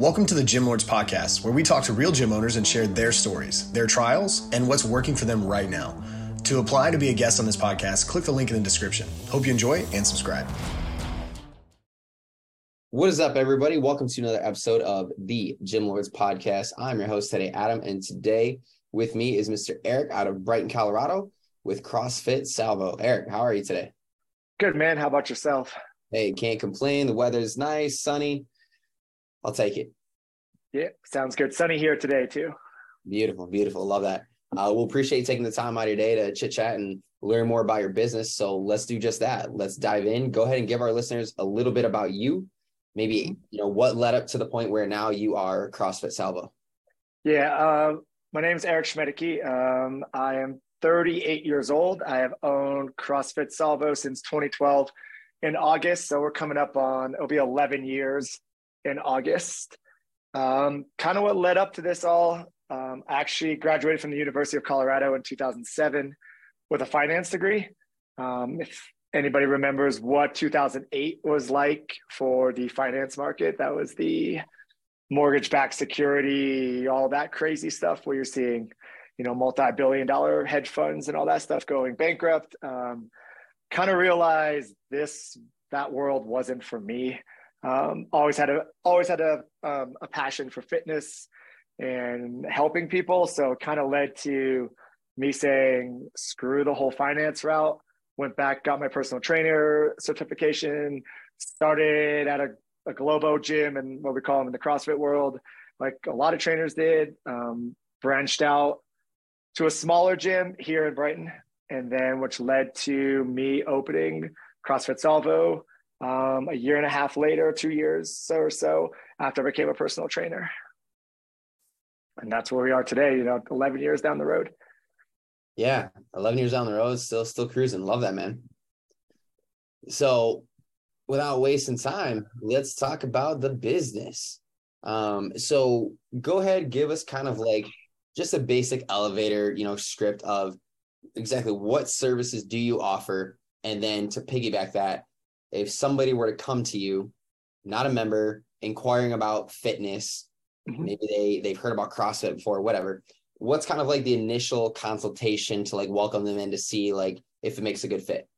Welcome to the Gym Lords Podcast, where we talk to real gym owners and share their stories, their trials, and what's working for them right now. To apply to be a guest on this podcast, click the link in the description. Hope you enjoy and subscribe. What is up, everybody? Welcome to another episode of the Gym Lords Podcast. I'm your host today, Adam, and today with me is Mr. Erik out of Brighton, Colorado, with CrossFit Salvo. Erik, how are you today? Good, man. How about yourself? Hey, can't complain. The weather's nice, sunny. I'll take it. Yeah, sounds good. Sunny here today too. Beautiful, beautiful. Love that. Uh, we'll appreciate taking the time out of your day to chit chat and learn more about your business. So let's do just that. Let's dive in. Go ahead and give our listeners a little bit about you. Maybe you know what led up to the point where now you are CrossFit Salvo. Yeah, uh, my name is Erik Schmaedeke. Um, I am 38 years old. I have owned CrossFit Salvo since 2012 in August. So we're coming up on it'll be 11 years in August. Um, kind of what led up to this all. Um, I actually graduated from the University of Colorado in 2007 with a finance degree. Um, if anybody remembers what 2008 was like for the finance market, that was the mortgage-backed security, all that crazy stuff where you're seeing, you know, multi-billion-dollar hedge funds and all that stuff going bankrupt. Um, kind of realized this that world wasn't for me. Um, always had a always had a um, a passion for fitness and helping people. So it kind of led to me saying, screw the whole finance route. Went back, got my personal trainer certification, started at a, a Globo gym and what we call them in the CrossFit world, like a lot of trainers did. Um, branched out to a smaller gym here in Brighton, and then which led to me opening CrossFit Salvo um, a year and a half later, two years so or so after I became a personal trainer. And that's where we are today, you know, 11 years down the road. Yeah, 11 years down the road, still still cruising. Love that, man. So, without wasting time, let's talk about the business. Um, so go ahead, give us kind of like just a basic elevator, you know, script of exactly what services do you offer, and then to piggyback that, if somebody were to come to you, not a member, inquiring about fitness, mm-hmm. maybe they they've heard about CrossFit before, whatever. What's kind of like the initial consultation to like welcome them in to see like if it makes a good fit?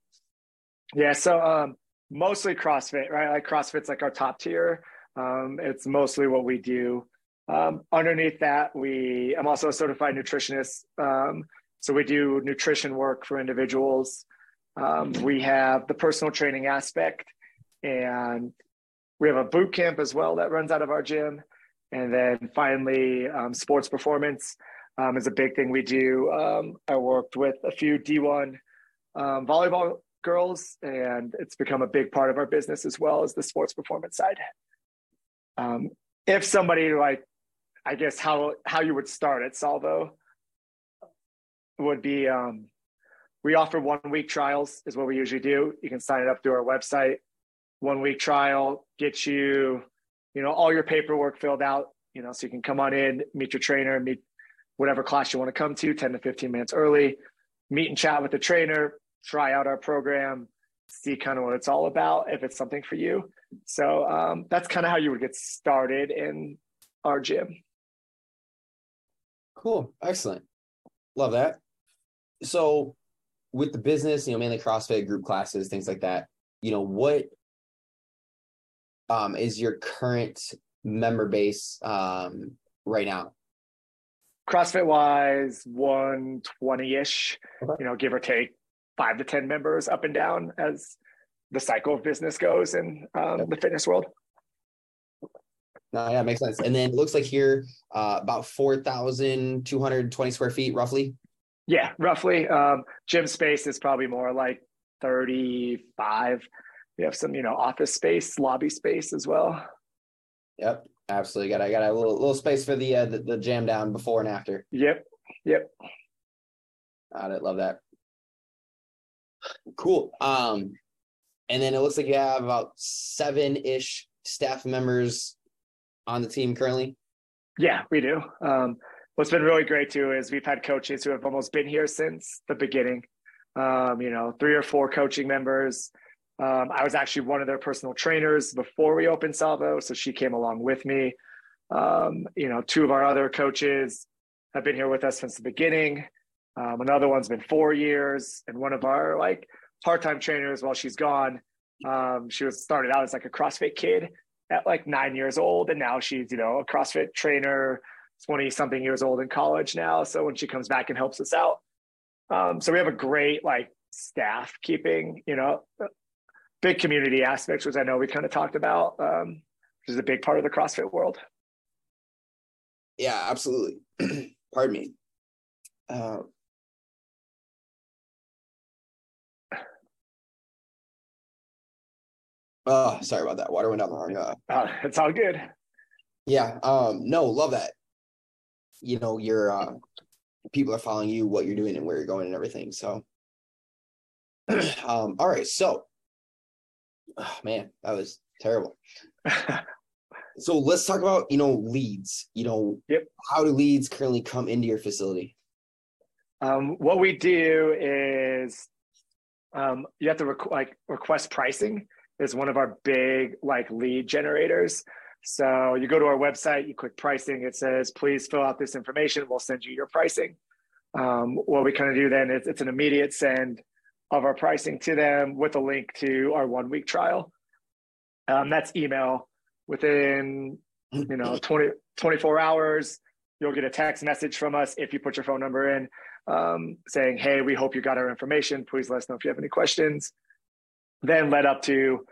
Yeah, so um mostly CrossFit, right? Like CrossFit's like our top tier. Um, it's mostly what we do. Um, underneath that, we I'm also a certified nutritionist. Um, so we do nutrition work for individuals. Um, we have the personal training aspect, and we have a boot camp as well that runs out of our gym. And then finally, um, sports performance um, is a big thing we do. Um, I worked with a few D1 um, volleyball girls, and it's become a big part of our business as well as the sports performance side. Um, if somebody like, I guess how how you would start at Salvo would be um, we offer one week trials is what we usually do. You can sign it up through our website. One week trial gets you, you know, all your paperwork filled out, you know, so you can come on in, meet your trainer, meet whatever class you want to come to 10 to 15 minutes early, meet and chat with the trainer, try out our program, see kind of what it's all about, if it's something for you. So um, that's kind of how you would get started in our gym. Cool. Excellent. Love that. So with the business, you know, mainly CrossFit group classes, things like that, you know, what um, is your current member base um, right now? CrossFit wise, 120 ish, okay. you know, give or take five to 10 members up and down as the cycle of business goes in um, the fitness world. No, yeah, makes sense. And then it looks like here uh, about 4,220 square feet roughly. Yeah, roughly. Um, gym space is probably more like 35. We have some, you know, office space, lobby space as well. Yep, absolutely. Got I got a little little space for the, uh, the the jam down before and after. Yep, yep. Got it. Love that. Cool. Um, and then it looks like you have about seven ish staff members on the team currently. Yeah, we do. Um, what's been really great too is we've had coaches who have almost been here since the beginning. Um, you know, three or four coaching members. Um, I was actually one of their personal trainers before we opened Salvo, so she came along with me. Um, you know, two of our other coaches have been here with us since the beginning. Um, another one's been four years, and one of our like part-time trainers, while she's gone, um, she was started out as like a CrossFit kid at like nine years old, and now she's you know a CrossFit trainer, twenty something years old in college now. So when she comes back and helps us out, um, so we have a great like staff keeping you know big community aspects, which I know we kind of talked about, um, which is a big part of the CrossFit world. Yeah, absolutely. Pardon me. Uh, Oh, sorry about that. Water went down the wrong. Uh, uh, it's all good. Yeah. Um. No, love that. You know, your uh, people are following you, what you're doing, and where you're going, and everything. So, um. All right. So, oh, man, that was terrible. so let's talk about you know leads. You know, yep. How do leads currently come into your facility? Um, what we do is um, you have to requ- like request pricing is one of our big like lead generators. So you go to our website, you click pricing, it says, please fill out this information. We'll send you your pricing. Um, what we kind of do then is it's an immediate send of our pricing to them with a link to our one week trial. Um, that's email within, you know, 20, 24 hours. You'll get a text message from us if you put your phone number in um, saying, Hey, we hope you got our information. Please let us know if you have any questions then led up to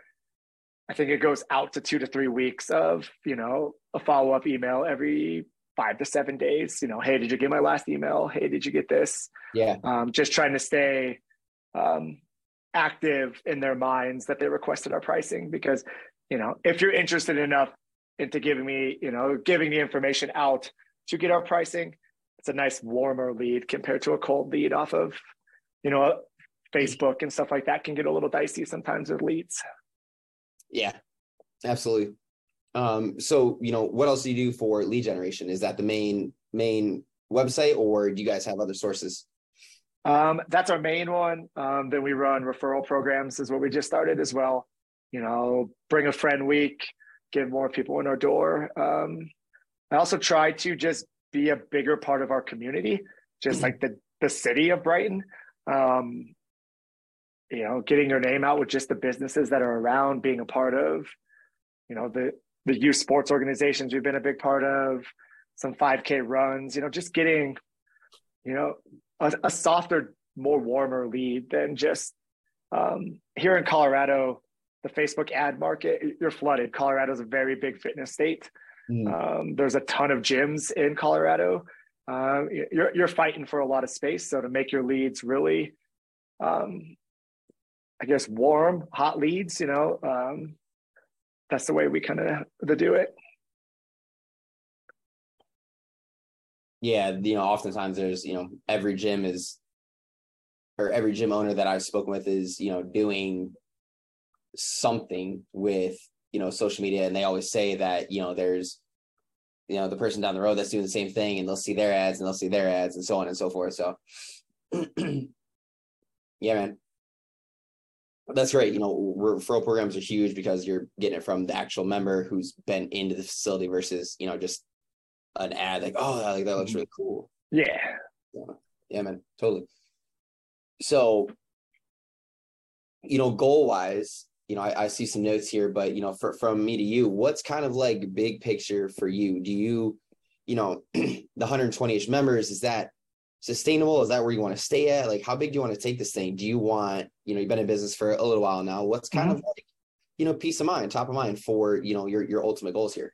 I think it goes out to two to three weeks of, you know, a follow up email every five to seven days. You know, hey, did you get my last email? Hey, did you get this? Yeah. Um, just trying to stay um, active in their minds that they requested our pricing because, you know, if you're interested enough into giving me, you know, giving the information out to get our pricing, it's a nice warmer lead compared to a cold lead off of, you know, Facebook and stuff like that can get a little dicey sometimes with leads. Yeah, absolutely. Um, so you know, what else do you do for lead generation? Is that the main main website, or do you guys have other sources? Um, that's our main one. Um, then we run referral programs, is what we just started as well. You know, bring a friend week, get more people in our door. Um, I also try to just be a bigger part of our community, just like the the city of Brighton. Um, you know, getting your name out with just the businesses that are around, being a part of, you know, the the youth sports organizations we've been a big part of, some 5K runs, you know, just getting, you know, a, a softer, more warmer lead than just um, here in Colorado, the Facebook ad market, you're flooded. Colorado is a very big fitness state. Mm. Um, there's a ton of gyms in Colorado. Uh, you're, you're fighting for a lot of space. So to make your leads really um, I guess warm, hot leads. You know, um, that's the way we kind of do it. Yeah, you know, oftentimes there's you know every gym is, or every gym owner that I've spoken with is you know doing something with you know social media, and they always say that you know there's you know the person down the road that's doing the same thing and they'll see their ads and they'll see their ads and so on and so forth so yeah man that's right. You know, referral programs are huge because you're getting it from the actual member who's been into the facility versus, you know, just an ad like, oh, like that looks mm-hmm. really cool. Yeah. Yeah, yeah man, totally. So, you know, goal wise, you know, I, I see some notes here, but you know, for, from me to you, what's kind of like big picture for you? Do you, you know, the 120ish members, is that sustainable? Is that where you want to stay at? Like, how big do you want to take this thing? Do you want, you know, you've been in business for a little while now. What's kind mm-hmm. of like, you know, peace of mind, top of mind for, you know, your your ultimate goals here?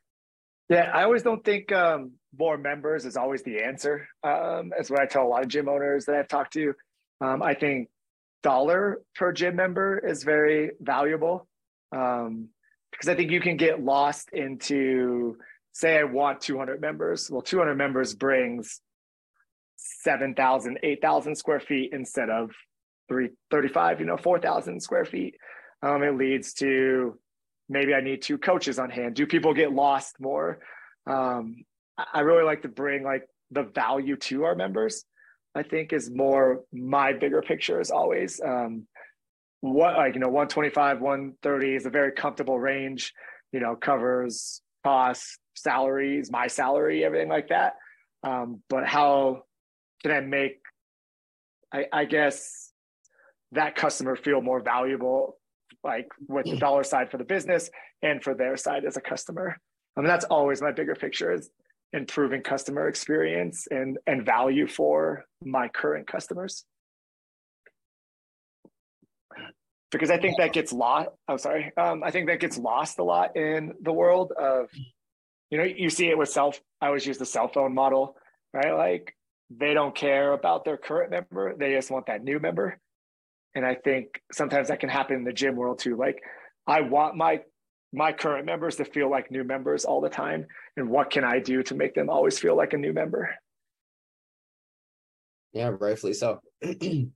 Yeah, I always don't think um, more members is always the answer. Um, that's what I tell a lot of gym owners that I've talked to. Um, I think dollar per gym member is very valuable um, because I think you can get lost into, say, I want 200 members. Well, 200 members brings 7,000, 8,000 square feet instead of 335, you know, 4,000 square feet. Um, it leads to maybe I need two coaches on hand. Do people get lost more? Um, I really like to bring like the value to our members. I think is more my bigger picture as always. Um, what like you know 125 130 is a very comfortable range you know covers costs salaries, my salary, everything like that. Um, but how can I make, I, I guess, that customer feel more valuable, like with the dollar side for the business and for their side as a customer? I mean, that's always my bigger picture is improving customer experience and and value for my current customers because I think that gets lost. I'm sorry. Um, I think that gets lost a lot in the world of, you know, you see it with self. I always use the cell phone model, right? Like they don't care about their current member; they just want that new member. And I think sometimes that can happen in the gym world too. Like, I want my my current members to feel like new members all the time and what can i do to make them always feel like a new member yeah rightfully so you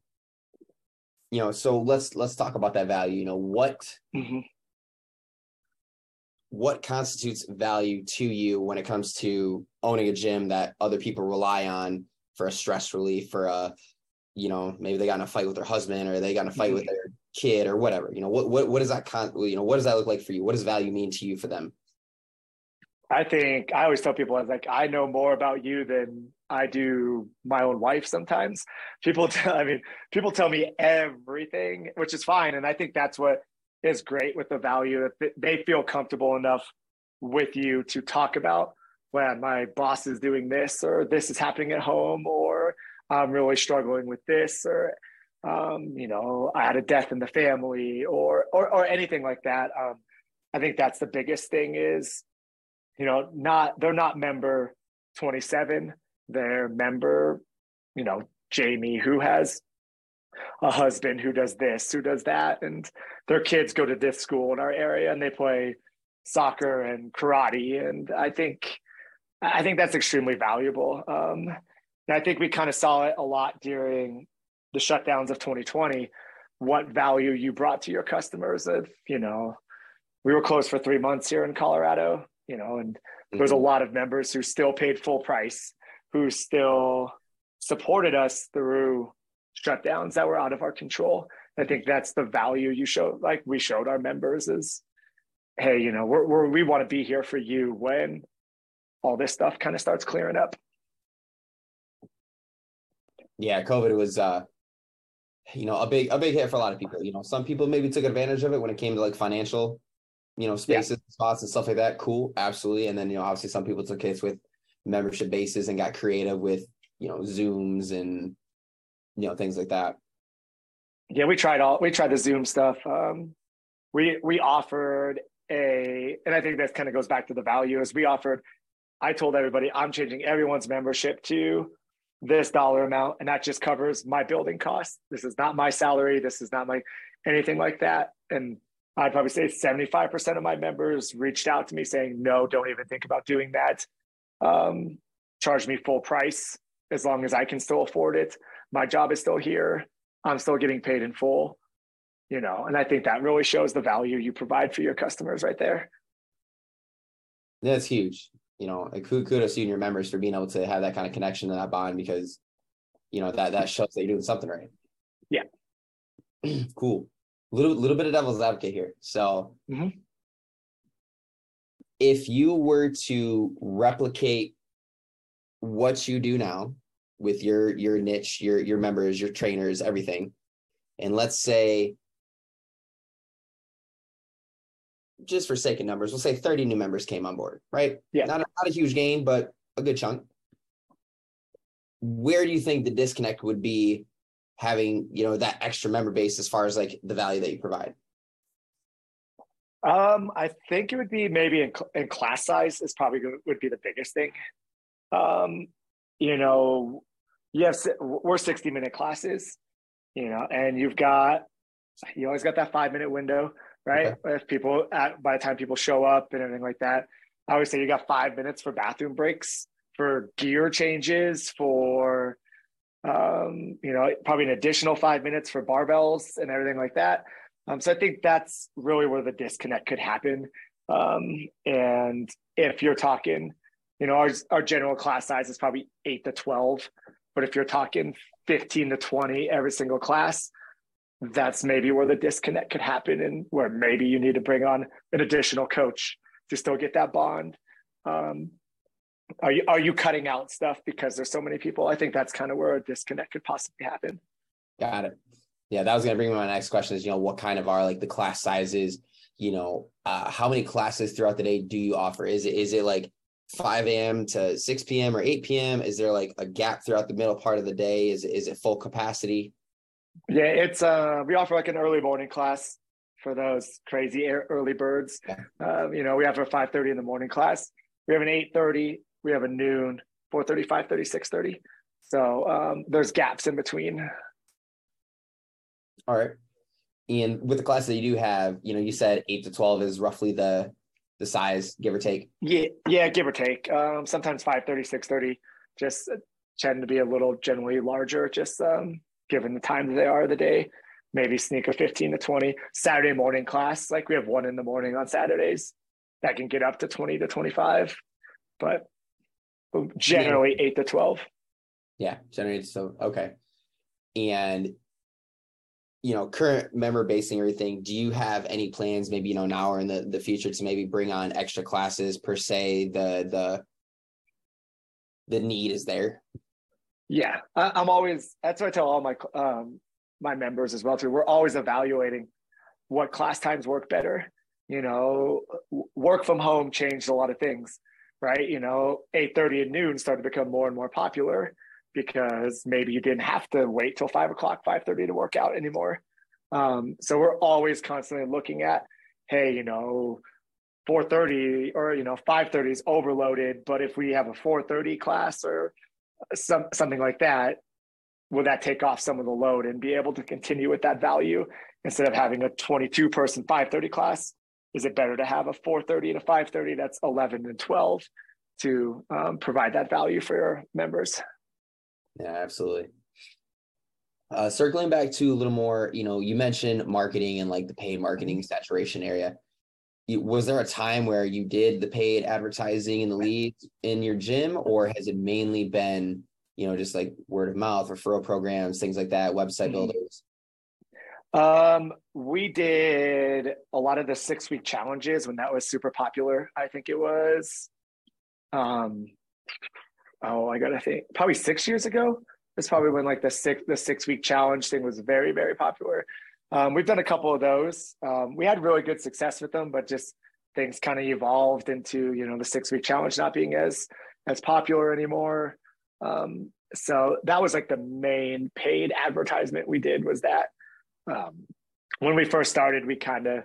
know so let's let's talk about that value you know what mm-hmm. what constitutes value to you when it comes to owning a gym that other people rely on for a stress relief for a you know maybe they got in a fight with their husband or they got in a fight mm-hmm. with their kid or whatever you know what what what does that con you know what does that look like for you? What does value mean to you for them? I think i always tell people i was like i know more about you than i do my own wife sometimes. People tell, i mean people tell me everything which is fine. And i think that's what is great with the value that they feel comfortable enough with you to talk about when my boss is doing this or this is happening at home or i'm really struggling with this or um, you know, I had a death in the family or or, or anything like that. Um, I think that's the biggest thing is, you know, not they're not member 27, they're member, you know, Jamie who has a husband who does this, who does that, and their kids go to this school in our area and they play soccer and karate. And I think I think that's extremely valuable. Um, and I think we kind of saw it a lot during the shutdowns of 2020 what value you brought to your customers if you know we were closed for three months here in colorado you know and mm-hmm. there's a lot of members who still paid full price who still supported us through shutdowns that were out of our control i think that's the value you showed like we showed our members is hey you know we're, we're we want to be here for you when all this stuff kind of starts clearing up yeah covid was uh you know, a big a big hit for a lot of people. You know, some people maybe took advantage of it when it came to like financial, you know, spaces, yeah. spots, and stuff like that. Cool, absolutely. And then you know, obviously, some people took hits with membership bases and got creative with you know zooms and you know things like that. Yeah, we tried all we tried the Zoom stuff. Um, we we offered a, and I think that kind of goes back to the value is we offered. I told everybody I'm changing everyone's membership to this dollar amount and that just covers my building costs. This is not my salary. This is not my anything like that. And i'd probably say 75% of my members reached out to me saying no don't even think about doing that. Um, charge me full price as long as i can still afford it. My job is still here. I'm still getting paid in full. You know and i think that really shows the value you provide for your customers right there. That's huge you know, like kudos to you and your members for being able to have that kind of connection and that bond because, you know, that that shows that you're doing something right. Yeah. cool. Little little bit of devil's advocate here. So, mm-hmm. if you were to replicate what you do now with your your niche, your your members, your trainers, everything, and let's say just for sake of numbers, we'll say 30 new members came on board, right? Yeah. Not a, not a huge gain, but a good chunk. Where do you think the disconnect would be having, you know, that extra member base as far as like the value that you provide? Um, I think it would be maybe in, in class size is probably would be the biggest thing. Um, you know, you have we're 60 minute classes, you know, and you've got you always got that five minute window right? Okay. If people at by the time people show up and everything like that, I always say you got five minutes for bathroom breaks, for gear changes, for um, you know, probably an additional five minutes for barbells and everything like that. Um, so I think that's really where the disconnect could happen. Um, and if you're talking, you know, our, our general class size is probably eight to 12, but if you're talking 15 to 20 every single class, that's maybe where the disconnect could happen and where maybe you need to bring on an additional coach to still get that bond. um, are you are you cutting out stuff because there's so many people? I think that's kind of where a disconnect could possibly happen. Got it. Yeah, that was gonna bring me my next question is you know what kind of are like the class sizes? You know, uh, how many classes throughout the day do you offer? Is it is it like 5 a.m. to 6 p.m. or 8 p.m.? Is there like a gap throughout the middle part of the day? Is is it full capacity? Yeah, it's uh we offer like an early morning class for those crazy early birds. Uh, you know, we have a 5:30 in the morning class. We have an 8:30. We have a noon, 4:30, 5:30, 6:30. So um, there's gaps in between. All right. And with the class that you do have, you know, you said eight to twelve is roughly the the size, give or take. Yeah, yeah, give or take. Um, sometimes 5:30, 6:30, just tend to be a little generally larger, just um, given the time that they are of the day. Maybe sneak a 15 to 20. Saturday morning class, like we have one in the morning on Saturdays, that can get up to 20 to 25, but generally yeah. eight to 12. Yeah, generally so okay. And you know current member basing everything do you have any plans maybe you know now or in the, the future to maybe bring on extra classes per se the the the need is there yeah I, am always that's what i tell all my um my members as well too we're always evaluating what class times work better you know work from home changed a lot of things right you know eight thirty and noon started to become more and more popular because maybe you didn't have to wait till five o'clock, five thirty to work out anymore. Um, so we're always constantly looking at, hey, you know, four thirty or you know five thirty is overloaded, but if we have a four thirty class or some something like that, will that take off some of the load and be able to continue with that value instead of having a twenty two person five thirty class? Is it better to have a four thirty and a five thirty that's eleven and twelve to um, provide that value for your members? Yeah, absolutely. Uh, circling back to a little more, you know, you mentioned marketing and like the paid marketing saturation area. Was there a time where you did the paid advertising in the leads in your gym, or has it mainly been, you know, just like word of mouth, referral programs, things like that, website mm-hmm. builders? Um, we did a lot of the six week challenges when that was super popular. I think it was. Um, oh, I gotta think, probably six years ago. It's probably when like the six the six week challenge thing was very very popular. Um, we've done a couple of those. Um, we had really good success with them, but just things kind of evolved into you know the six week challenge not being as as popular anymore. Um, so that was like the main paid advertisement we did was that. Um, when we first started, we kind of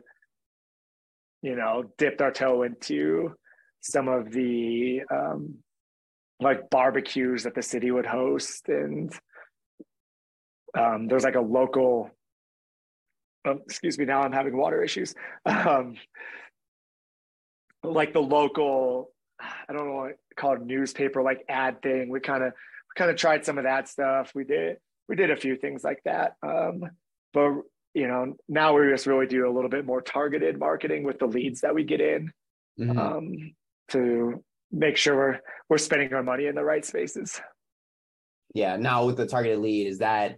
you know dipped our toe into some of the um, like barbecues that the city would host and um, there's like a local um, excuse me now i'm having water issues um, like the local i don't know what call it newspaper like ad thing we kind of we kind of tried some of that stuff we did we did a few things like that um, but you know now we just really do a little bit more targeted marketing with the leads that we get in mm-hmm. um, to make sure we're we're spending our money in the right spaces. Yeah. Now with the targeted lead, is that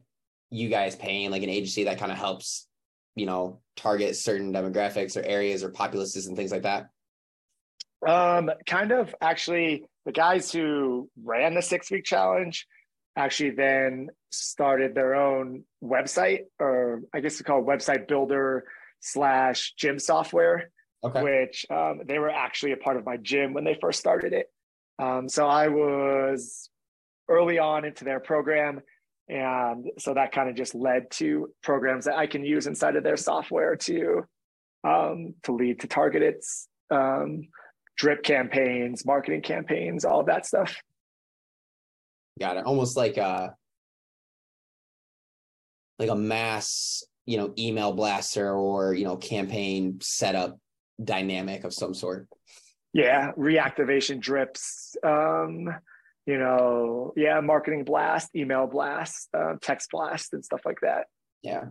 you guys paying like an agency that kind of helps, you know, target certain demographics or areas or populaces and things like that? Um, kind of actually the guys who ran the six week challenge actually then started their own website or I guess it's called website builder slash gym software okay. which um, they were actually a part of my gym when they first started it. Um, so I was early on into their program. And so that kind of just led to programs that I can use inside of their software to um, to lead to targeted um, drip campaigns, marketing campaigns, all of that stuff. Got it. Almost like a like a mass, you know, email blaster or you know, campaign setup dynamic of some sort. Yeah, reactivation drips. Um, you know, yeah, marketing blast, email blast, uh, text blast, and stuff like that. Yeah.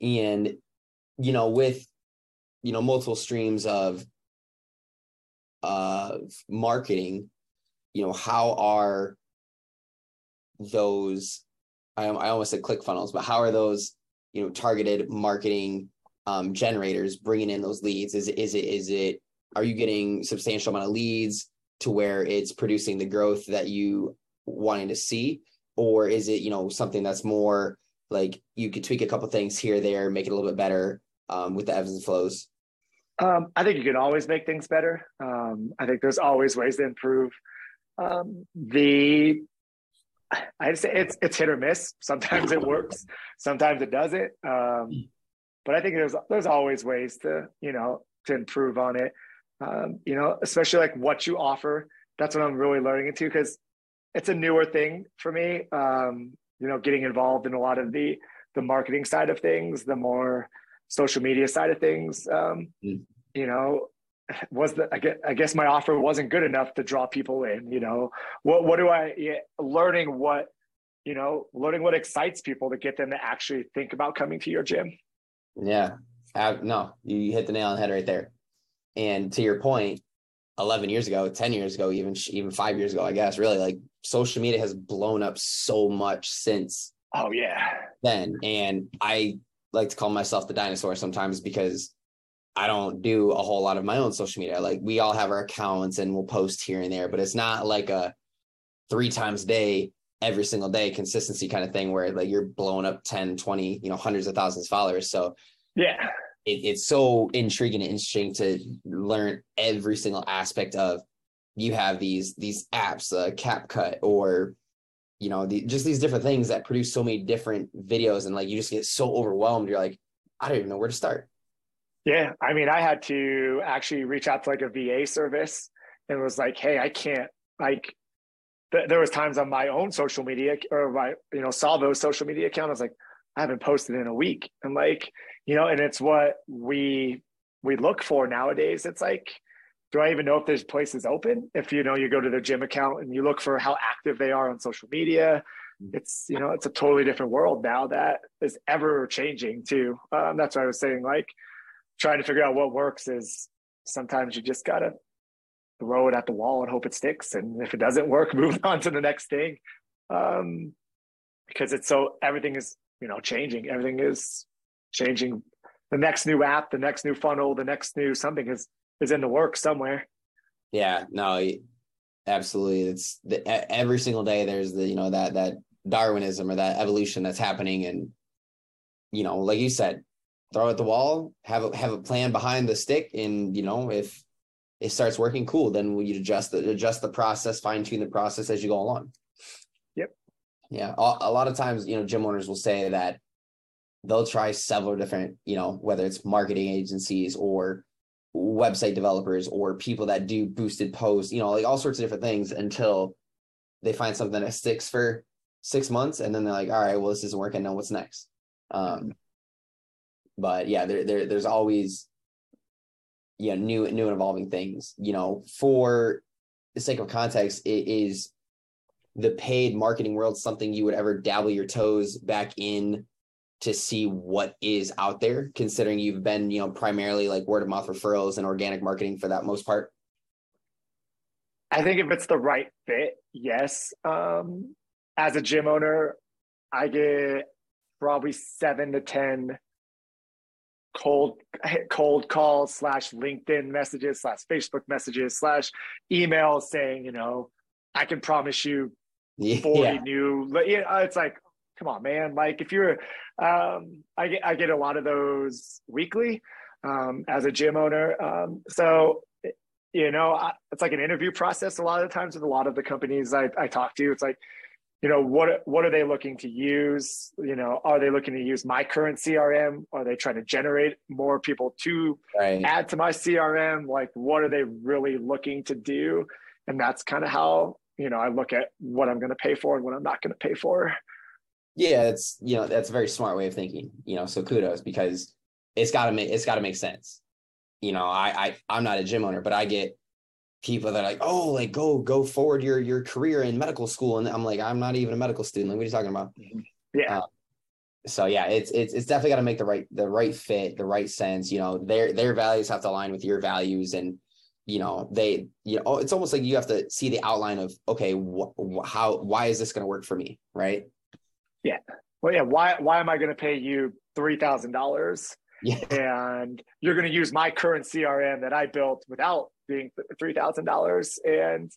And you know, with you know multiple streams of of marketing, you know, how are those? I I almost said click funnels, but how are those you know targeted marketing um, generators bringing in those leads? Is is it is it are you getting substantial amount of leads to where it's producing the growth that you wanting to see? Or is it you know something that's more like you could tweak a couple things here there make it a little bit better um, with the ebbs and flows? Um, i think you can always make things better. Um, i think there's always ways to improve. Um, the i'd say it's it's hit or miss. Sometimes it works sometimes it doesn't. Um, but i think there's there's always ways to you know to improve on it um, you know especially like what you offer that's what i'm really learning into because it's a newer thing for me. Um, you know, getting involved in a lot of the the marketing side of things, the more social media side of things. Um, mm. You know, was the I guess, I guess my offer wasn't good enough to draw people in. You know, what what do I yeah, learning what you know learning what excites people to get them to actually think about coming to your gym. Yeah, no, you hit the nail on the head right there. And to your point, 11 years ago 10 years ago even even five years ago i guess really like social media has blown up so much since oh yeah. then. And i like to call myself the dinosaur sometimes because i don't do a whole lot of my own social media. Like we all have our accounts and we'll post here and there but it's not like a three times a day every single day consistency kind of thing where like you're blowing up 10 20 you know hundreds of thousands of followers. So yeah it, it's so intriguing and interesting to learn every single aspect of you have these these apps uh, CapCut or you know the, just these different things that produce so many different videos and like you just get so overwhelmed. You're like i don't even know where to start. Yeah i mean i had to actually reach out to like a va service and was like hey i can't like th- there was times on my own social media or my you know salvo's social media account i was like i haven't posted in a week. And like you know and it's what we we look for nowadays. It's like do i even know if there's places open? If you know you go to their gym account and you look for how active they are on social media mm-hmm. it's you know it's a totally different world now that is ever changing too. Um, that's what i was saying like trying to figure out what works is sometimes you just gotta throw it at the wall and hope it sticks. And if it doesn't work move on to the next thing. Um, because it's so everything is you know changing. Everything is changing the next new app, the next new funnel, the next new something is is in the works somewhere. Yeah, no, absolutely. It's the, every single day there's the you know that that Darwinism or that evolution that's happening, and you know, like you said, throw at the wall, have a have a plan behind the stick, and you know if it starts working, cool. Then we adjust the adjust the process, fine tune the process as you go along. Yep. Yeah, a, a lot of times, you know, gym owners will say that they'll try several different, you know, whether it's marketing agencies or website developers or people that do boosted posts, you know, like all sorts of different things until they find something that sticks for six months and then they're like, all right, well, this isn't working. Now what's next? Um, but yeah, there, there there's always yeah, new new and evolving things. You know, for the sake of context, it is the paid marketing world something you would ever dabble your toes back in to see what is out there considering you've been you know primarily like word of mouth referrals and organic marketing for that most part? I think if it's the right fit yes. Um as a gym owner i get probably seven to ten cold cold calls slash linkedin messages slash facebook messages slash emails saying you know i can promise you 40 yeah. new it's like come on, man. Like if you're, um, I get, I get a lot of those weekly um, as a gym owner. Um, so, you know, I, it's like an interview process a lot of the times with a lot of the companies I, I talk to. It's like, you know, what, what are they looking to use? You know, are they looking to use my current CRM? Are they trying to generate more people to right. add to my CRM? Like, what are they really looking to do? And that's kind of how, you know, I look at what I'm going to pay for and what I'm not going to pay for yeah, it's you know that's a very smart way of thinking. You know, so kudos because it's got to make it's got to make sense. You know, I I I'm not a gym owner, but I get people that are like, oh, like go go forward your your career in medical school, and I'm like, I'm not even a medical student. Like, what are you talking about? Mm-hmm. Yeah. Uh, so yeah, it's it's it's definitely got to make the right the right fit, the right sense. You know, their their values have to align with your values, and you know they you know it's almost like you have to see the outline of okay, wh- wh- how why is this going to work for me, right? Yeah. Well, yeah. Why why am I going to pay you three thousand dollars Yeah. And you're going to use my current CRM that I built without being $3,000. And,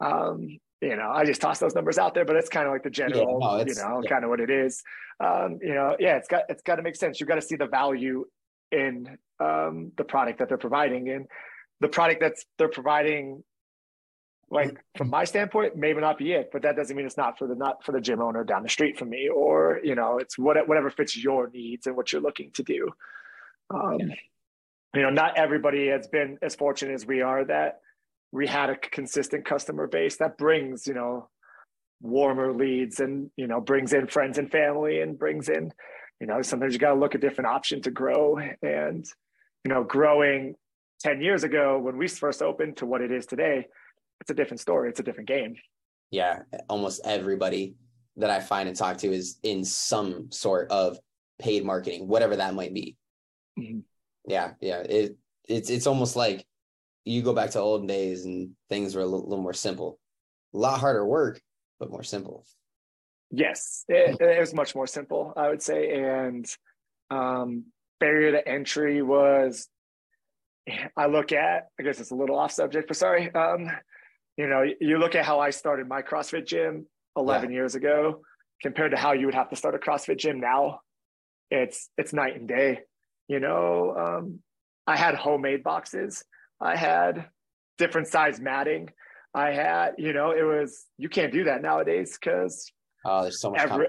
um, you know, I just toss those numbers out there, but it's kind of like the general, yeah, no, you know, yeah. kind of what it is. Um, you know, yeah, it's got, it's got to make sense. You've got to see the value in um, the product that they're providing and the product that's they're providing like from my standpoint maybe not be it but that doesn't mean it's not for the not for the gym owner down the street from me or you know it's what, whatever fits your needs and what you're looking to do um, yeah. you know not everybody has been as fortunate as we are that we had a consistent customer base that brings you know warmer leads and you know brings in friends and family and brings in you know sometimes you got to look at different options to grow and you know growing 10 years ago when we first opened to what it is today it's a different story it's a different game yeah almost everybody that i find and talk to is in some sort of paid marketing whatever that might be mm-hmm. yeah yeah it it's it's almost like you go back to old days and things were a little, little more simple a lot harder work but more simple yes it, it was much more simple i would say and um barrier to entry was I look at, I guess it's a little off subject, but sorry. Um, you know, you look at how I started my CrossFit gym 11 yeah. years ago compared to how you would have to start a CrossFit gym now. It's it's night and day. You know, um, I had homemade boxes. I had different size matting. I had, you know, it was you can't do that nowadays because oh, there's so much. Every,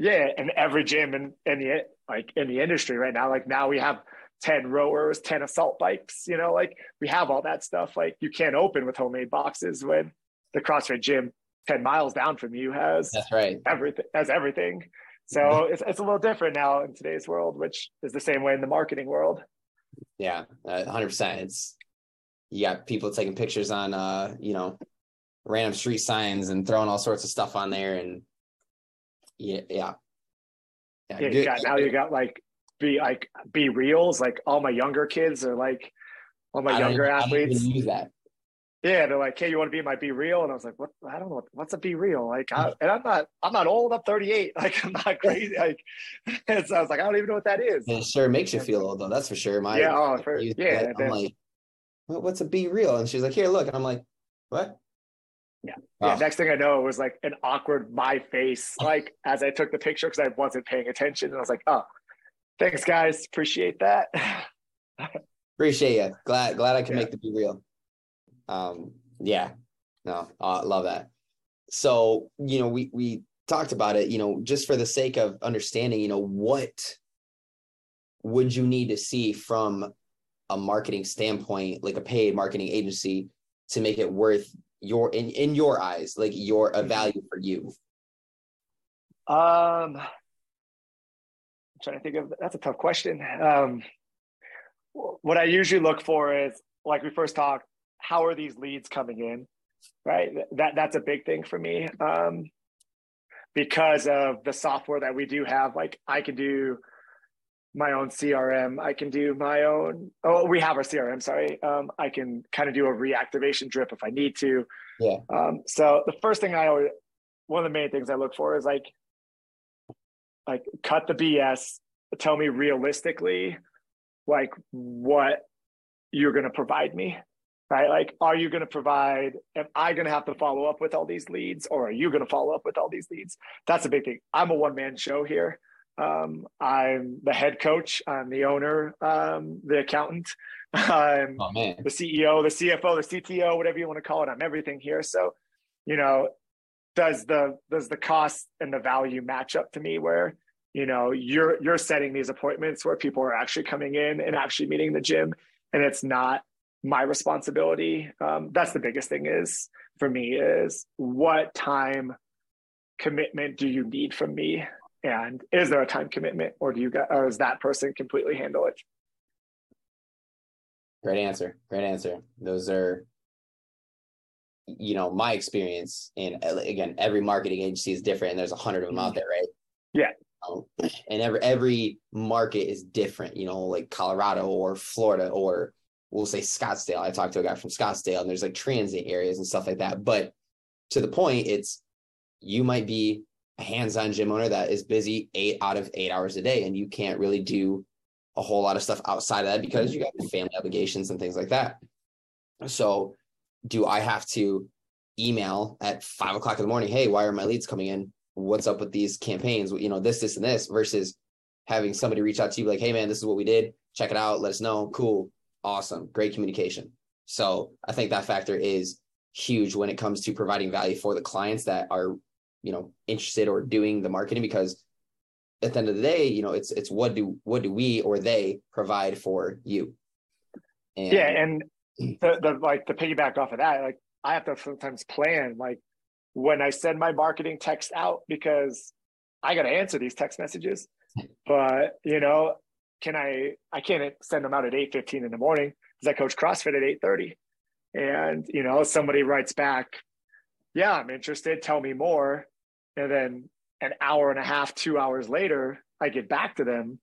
yeah, and every gym in in the like in the industry right now, like now we have 10 rowers, 10 assault bikes, you know, like we have all that stuff. Like you can't open with homemade boxes when the CrossFit gym 10 miles down from you has that's right everything has everything. So it's, it's a little different now in today's world, which is the same way in the marketing world. Yeah, hundred percent. It's you got people taking pictures on uh, you know, random street signs and throwing all sorts of stuff on there and yeah, yeah. Yeah, yeah you got, now you got like be like BeReals. Like all my younger kids are like all my I younger athletes. use that. Yeah, they're like, "Hey, you want to be my BeReal?" And I was like, "What? I don't know. What's a BeReal Like, I, and I'm not, I'm not old. I'm 38. Like, I'm not crazy. Like, and so I was like, I don't even know what that is. It sure makes you feel old, though. That's for sure. My yeah, oh, for, yeah. I'm like, what's a BeReal And she's like, "Here, look." And I'm like, "What?" Yeah. Yeah. Next thing I know, it was like an awkward my face, like as I took the picture because I wasn't paying attention. And I was like, oh, Thanks, guys. Appreciate that. Appreciate you. Glad glad I can yeah. make the BeReal. Um, yeah. No, I uh, love that. So, you know, we we talked about it, you know, just for the sake of understanding, you know, what would you need to see from a marketing standpoint, like a paid marketing agency, to make it worth your in in your eyes, like your a mm-hmm. value for you? Um trying to think of that's a tough question. Um, what I usually look for is like we first talked, how are these leads coming in? Right. That that's a big thing for me. Um, because of the software that we do have, like I can do my own CRM. I can do my own. Oh, we have our CRM. Sorry. Um, I can kind of do a reactivation drip if I need to. Yeah. Um, so the first thing I always, one of the main things I look for is like like cut the BS, tell me realistically like what you're going to provide me right? Like are you going to provide am i going to have to follow up with all these leads or are you going to follow up with all these leads? That's a big thing. I'm a one-man show here. Um, i'm the head coach i'm the owner um, the accountant i'm oh, the ceo the cfo the cto whatever you want to call it. I'm everything here. So you know does the does the cost and the value match up to me where you know you're you're setting these appointments where people are actually coming in and actually meeting the gym and it's not my responsibility. Um, that's the biggest thing is for me is what time commitment do you need from me? And is there a time commitment or do you get or does that person completely handle it? Great answer. Great answer. Those are you know my experience and uh, again every marketing agency is different and there's a hundred of them out there right? Yeah. Um, and every every market is different you know like colorado or florida or we'll say scottsdale. I talked to a guy from scottsdale and there's like transit areas and stuff like that but to the point it's you might be a hands-on gym owner that is busy eight out of eight hours a day and you can't really do a whole lot of stuff outside of that because you got family obligations and things like that. So, do I have to email at five o'clock in the morning? Hey, why are my leads coming in? What's up with these campaigns? You know, this, this, and this versus having somebody reach out to you like, hey, man, this is what we did. Check it out. Let us know. Cool. Awesome. Great communication. So, I think that factor is huge when it comes to providing value for the clients that are, you know, interested or doing the marketing because at the end of the day, you know, it's it's what do what do we or they provide for you? And yeah, and the, the like the piggyback off of that, like I have to sometimes plan like when I send my marketing text out because I got to answer these text messages. But you know, can I? I can't send them out at eight fifteen in the morning because I coach CrossFit at eight thirty, and you know somebody writes back, "Yeah, I'm interested. Tell me more," and then an hour and a half, two hours later, I get back to them.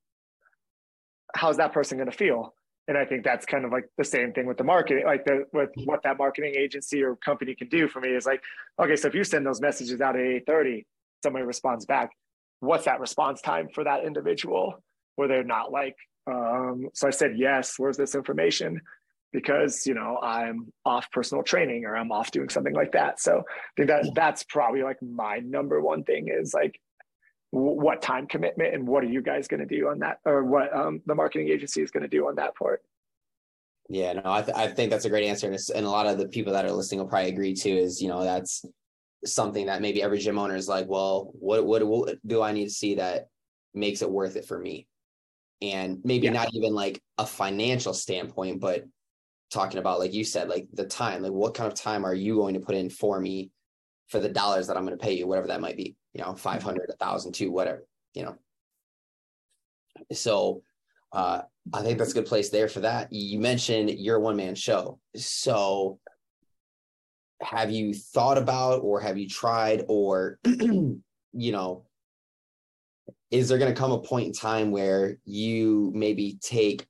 How's that person going to feel? And I think that's kind of like the same thing with the marketing, like the with what that marketing agency or company can do for me is like, okay, so if you send those messages out at eight thirty, somebody responds back. What's that response time for that individual? Where they're not like, um, so I said yes. Where's this information? because you know I'm off personal training or I'm off doing something like that. So I think that that's probably like my number one thing is like what time commitment and what are you guys going to do on that or what um, the marketing agency is going to do on that part. Yeah, no, I, th- I think that's a great answer, and, and a lot of the people that are listening will probably agree too. Is you know that's something that maybe every gym owner is like, well, what what, what do I need to see that makes it worth it for me? And maybe yeah. not even like a financial standpoint, but talking about like you said like the time like what kind of time are you going to put in for me for the dollars that i'm going to pay you whatever that might be you know 500 a thousand two whatever you know. So uh i think that's a good place there for that. You mentioned your one man show. So have you thought about or have you tried or you know is there going to come a point in time where you maybe take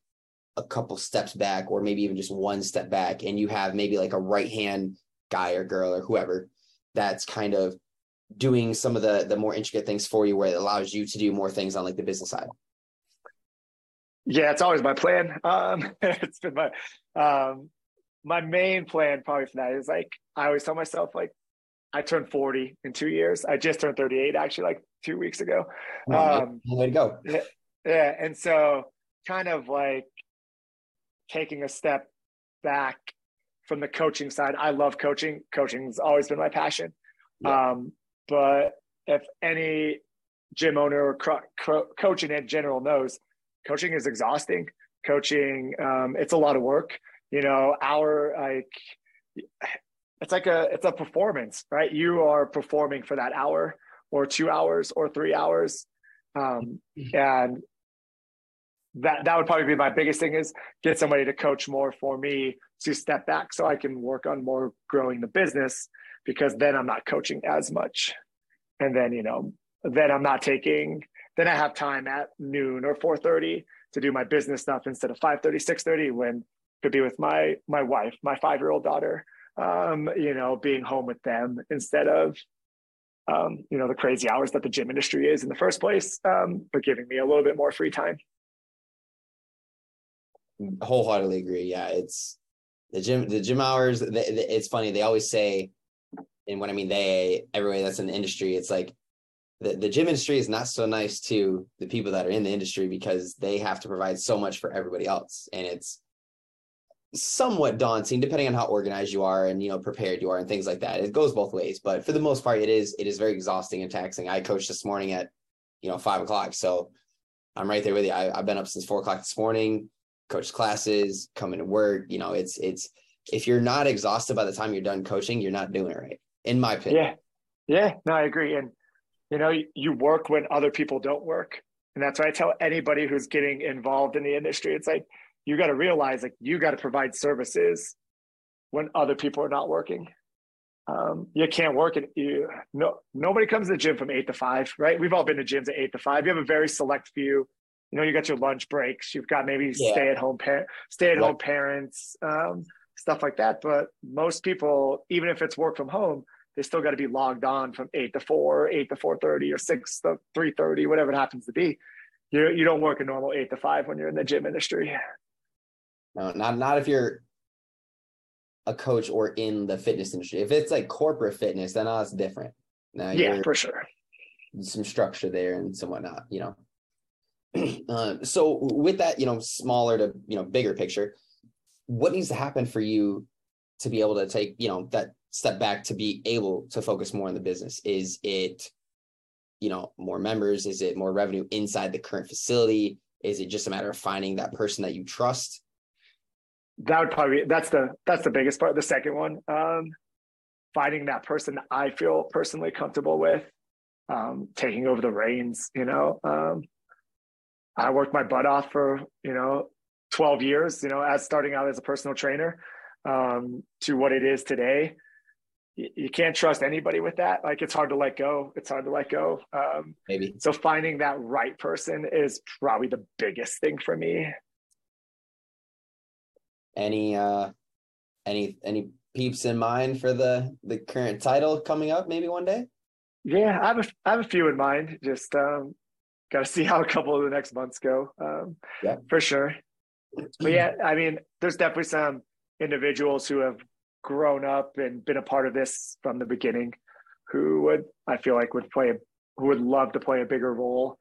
a couple steps back or maybe even just one step back and you have maybe like a right hand guy or girl or whoever that's kind of doing some of the the more intricate things for you where it allows you to do more things on like the business side yeah it's always my plan um it's been my um my main plan probably for that is like i always tell myself like i turned 40 in two years i just turned 38 actually like two weeks ago um way to go yeah, yeah and so kind of like taking a step back from the coaching side. I love coaching. Coaching's always been my passion. Yeah. Um, but if any gym owner or co- co- coaching in general knows, coaching is exhausting. Coaching, um, it's a lot of work. You know, our like it's like a it's a performance, right? You are performing for that hour or two hours or three hours, um, mm-hmm. and that that would probably be my biggest thing is get somebody to coach more for me to step back so I can work on more growing the business because then I'm not coaching as much. And then, you know, then I'm not taking then I have time at noon or 4:30 to do my business stuff instead of 5:30 6:30 when could be with my my wife, my 5-year-old daughter, um, you know, being home with them instead of um, you know, the crazy hours that the gym industry is in the first place, um, but giving me a little bit more free time wholeheartedly agree. Yeah, it's the gym. The gym hours. The, the, it's funny. They always say, and when I mean they, everybody that's in the industry, it's like the, the gym industry is not so nice to the people that are in the industry because they have to provide so much for everybody else, and it's somewhat daunting depending on how organized you are and you know prepared you are and things like that. It goes both ways, but for the most part, it is it is very exhausting and taxing. I coached this morning at you know five o'clock, so I'm right there with you. I, I've been up since four o'clock this morning coach classes, coming to work. You know, it's it's if you're not exhausted by the time you're done coaching, you're not doing it right, in my opinion. Yeah, yeah, no, I agree. And you know, you work when other people don't work, and that's why I tell anybody who's getting involved in the industry. It's like you got to realize like you got to provide services when other people are not working. Um, you can't work it. You no nobody comes to the gym from eight to five, right? We've all been to gyms at eight to five. You have a very select few you know you got your lunch breaks you've got maybe yeah. stay at home par- stay at home parents um, stuff like that but most people even if it's work from home they still got to be logged on from 8 to 4 8 to 4.30 or 6 to 3.30 whatever it happens to be you you don't work a normal eight to five when you're in the gym industry. No, not not if you're a coach or in the fitness industry. If it's like corporate fitness, then that's different. Now yeah, for sure. Some structure there and some whatnot, you know. uh, so with that, you know, smaller to you know bigger picture, what needs to happen for you to be able to take you know that step back to be able to focus more on the business? Is it you know more members? Is it more revenue inside the current facility? Is it just a matter of finding that person that you trust? that would probably that's the that's the biggest part. The second one, um, finding that person that I feel personally comfortable with, um, taking over the reins. You know, um, I worked my butt off for you know 12 years. You know, as starting out as a personal trainer um, to what it is today. You, you can't trust anybody with that. Like it's hard to let go. It's hard to let go. Um, Maybe. So finding that right person is probably the biggest thing for me. Any uh any any peeps in mind for the the current title coming up maybe one day? Yeah, I have a I have a few in mind. Just um got to see how a couple of the next months go. Um, yeah, for sure. But yeah, I mean, there's definitely some individuals who have grown up and been a part of this from the beginning, who would I feel like would play who would love to play a bigger role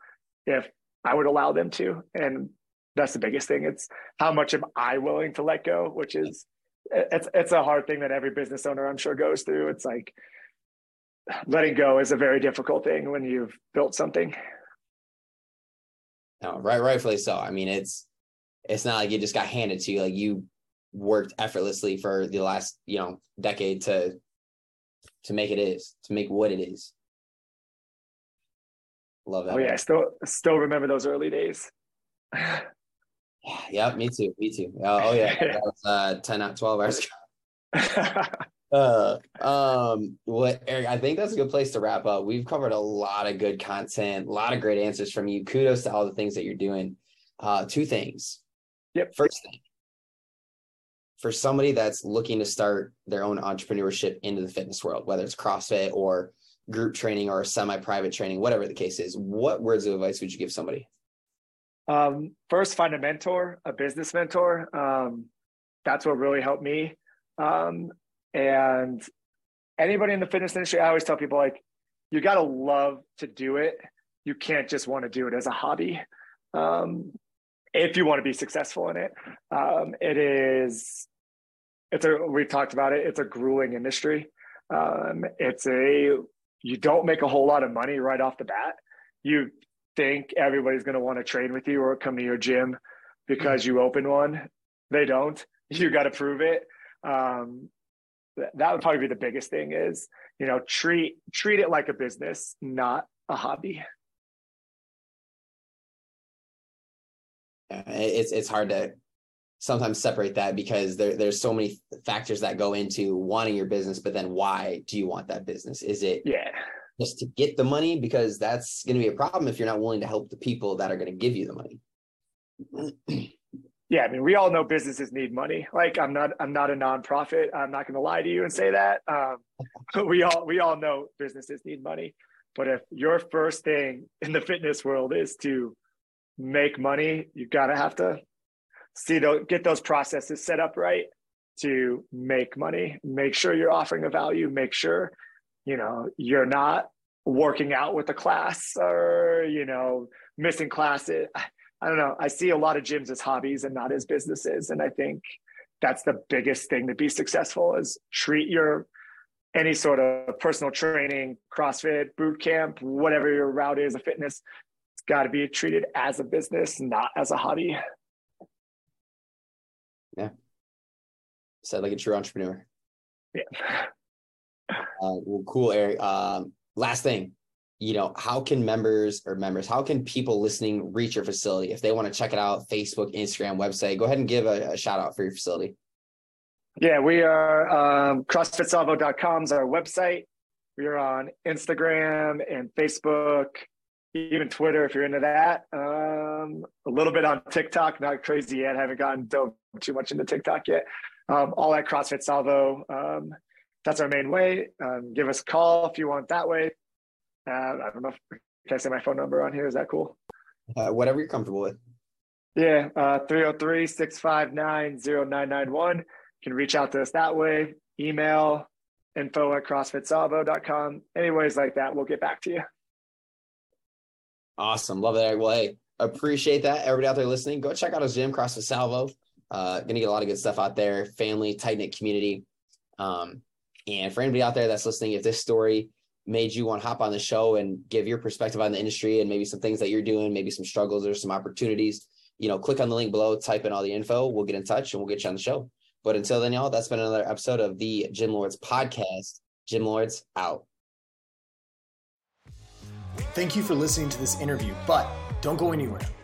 if I would allow them to. And that's the biggest thing. It's how much am I willing to let go, which is it's it's a hard thing that every business owner I'm sure goes through. It's like letting go is a very difficult thing when you've built something. No, right, rightfully so. I mean, it's it's not like you just got handed to you. Like you worked effortlessly for the last you know decade to to make it is to make what it is. Love that. Oh yeah, I still still remember those early days. Yeah, me too. Me too. Uh, oh yeah, that was uh, ten out twelve hours ago. uh, um, what Erik? I think that's a good place to wrap up. We've covered a lot of good content, a lot of great answers from you. Kudos to all the things that you're doing. Uh, two things. Yep. First thing, for somebody that's looking to start their own entrepreneurship into the fitness world, whether it's CrossFit or group training or semi-private training, whatever the case is, what words of advice would you give somebody? Um, first, find a mentor, a business mentor. Um, that's what really helped me. Um, and anybody in the fitness industry, I always tell people like, you got to love to do it. You can't just want to do it as a hobby. Um, if you want to be successful in it, um, it is. It's a. We've talked about it. It's a grueling industry. Um, it's a. You don't make a whole lot of money right off the bat. You think everybody's going to want to train with you or come to your gym because you open one. They don't. You got to prove it. Um, that would probably be the biggest thing is you know treat treat it like a business not a hobby it's it's hard to sometimes separate that because there there's so many factors that go into wanting your business but then why do you want that business is it yeah just to get the money because that's going to be a problem if you're not willing to help the people that are going to give you the money. yeah, I mean, we all know businesses need money. Like, I'm not, I'm not a nonprofit. I'm not going to lie to you and say that. Um, we all, we all know businesses need money. But if your first thing in the fitness world is to make money, you got to have to see those, get those processes set up right to make money. Make sure you're offering a value. Make sure you know you're not working out with the class or you know missing classes i don't know i see a lot of gyms as hobbies and not as businesses and i think that's the biggest thing to be successful is treat your any sort of personal training crossfit boot camp whatever your route is of fitness it's got to be treated as a business not as a hobby yeah said like a true entrepreneur yeah uh, well, cool, Erik. Um, last thing, you know, how can members or members, how can people listening reach your facility if they want to check it out? Facebook, Instagram, website. Go ahead and give a, a shout out for your facility. Yeah, we are um, CrossFitSalvo.com is our website. We are on Instagram and Facebook, even Twitter if you're into that. Um, a little bit on TikTok, not crazy yet. Haven't gotten dove too much into TikTok yet. Um, all at CrossFit Salvo. Um, that's our main way. Um, give us a call if you want that way. Uh, I don't know if can I say my phone number on here. Is that cool? uh, whatever you're comfortable with. Yeah, uh, 303 659 0991. You can reach out to us that way. Email info at crossfitsalvo.com. Anyways, like that, we'll get back to you. Awesome. Love that. Well, hey, appreciate that. Everybody out there listening, go check out his gym, CrossFit Salvo. Uh, gonna get a lot of good stuff out there. Family, tight knit community. Um, and for anybody out there that's listening, if this story made you want to hop on the show and give your perspective on the industry and maybe some things that you're doing, maybe some struggles or some opportunities, you know, click on the link below, type in all the info. We'll get in touch and we'll get you on the show. But until then, y'all, that's been another episode of the Gym Lords podcast. Gym Lords out. Thank you for listening to this interview, but don't go anywhere.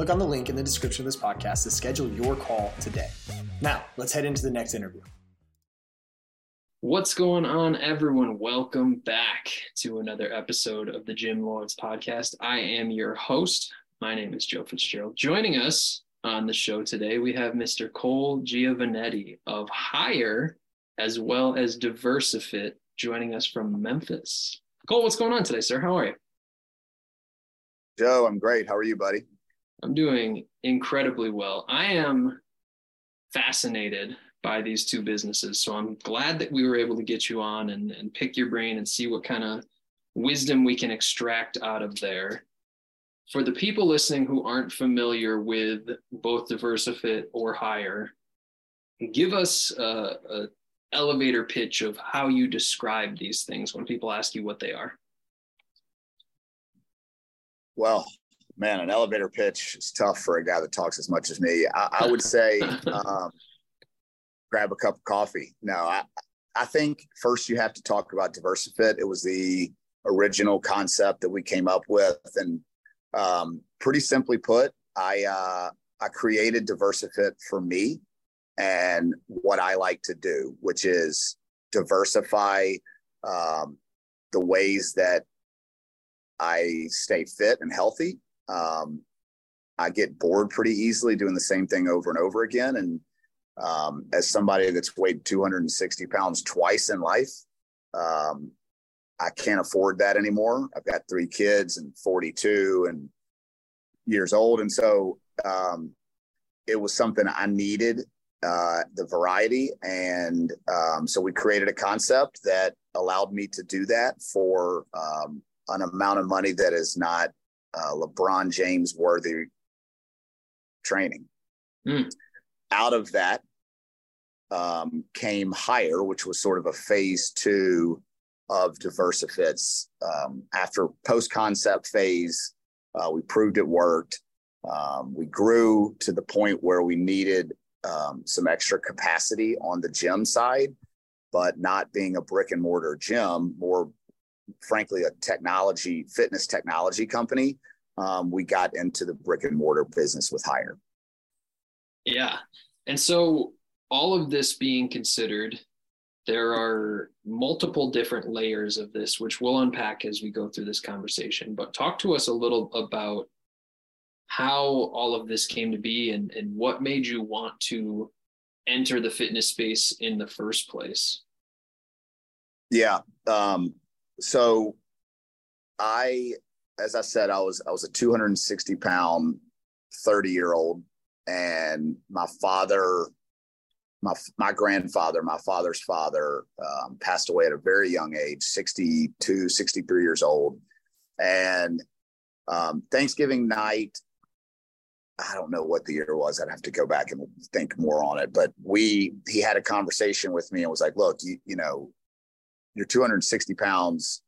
Click on the link in the description of this podcast to schedule your call today. Now, let's head into the next interview. What's going on, everyone? Welcome back to another episode of the Gym Lords podcast. I am your host. My name is Joe Fitzgerald. Joining us on the show today, we have Mr. Cole Giovannetti of Hire as well as Diversifit joining us from Memphis. Cole, what's going on today, sir? How are you? Joe, I'm great. How are you, buddy? I'm doing incredibly well. I am fascinated by these two businesses. So I'm glad that we were able to get you on and, and pick your brain and see what kind of wisdom we can extract out of there. For the people listening who aren't familiar with both Diversifit or Hire, give us a, a elevator pitch of how you describe these things when people ask you what they are. Well, man, an elevator pitch is tough for a guy that talks as much as me. I, I would say um, grab a cup of coffee. No, I, I think first you have to talk about Diversifit. It was the original concept that we came up with, and um, pretty simply put, I uh, I created Diversifit for me and what I like to do, which is diversify um, the ways that I stay fit and healthy um, I get bored pretty easily doing the same thing over and over again. And um, as somebody that's weighed 260 pounds twice in life, um, I can't afford that anymore. I've got three kids and 42 and years old. And so um, it was something I needed uh, the variety. And um, so we created a concept that allowed me to do that for um, an amount of money that is not uh, LeBron James worthy training. Mm. Out of that um, came Hire, which was sort of a phase two of Diversifits. Um, after post concept phase, uh, we proved it worked. Um, we grew to the point where we needed um, some extra capacity on the gym side, but not being a brick and mortar gym, more frankly, a technology, fitness technology company, um, we got into the brick and mortar business with Hire. Yeah. And so, all of this being considered, there are multiple different layers of this, which we'll unpack as we go through this conversation. But talk to us a little about how all of this came to be and, and what made you want to enter the fitness space in the first place. Yeah. Um, so I, as I said, I was I was a 260 pound, 30 year old, and my father, my my grandfather, my father's father, um, passed away at a very young age, 62, 63 years old, and um, Thanksgiving night. I don't know what the year was. I'd have to go back and think more on it. But we, he had a conversation with me and was like, "Look, you, you know, you're 260 pounds.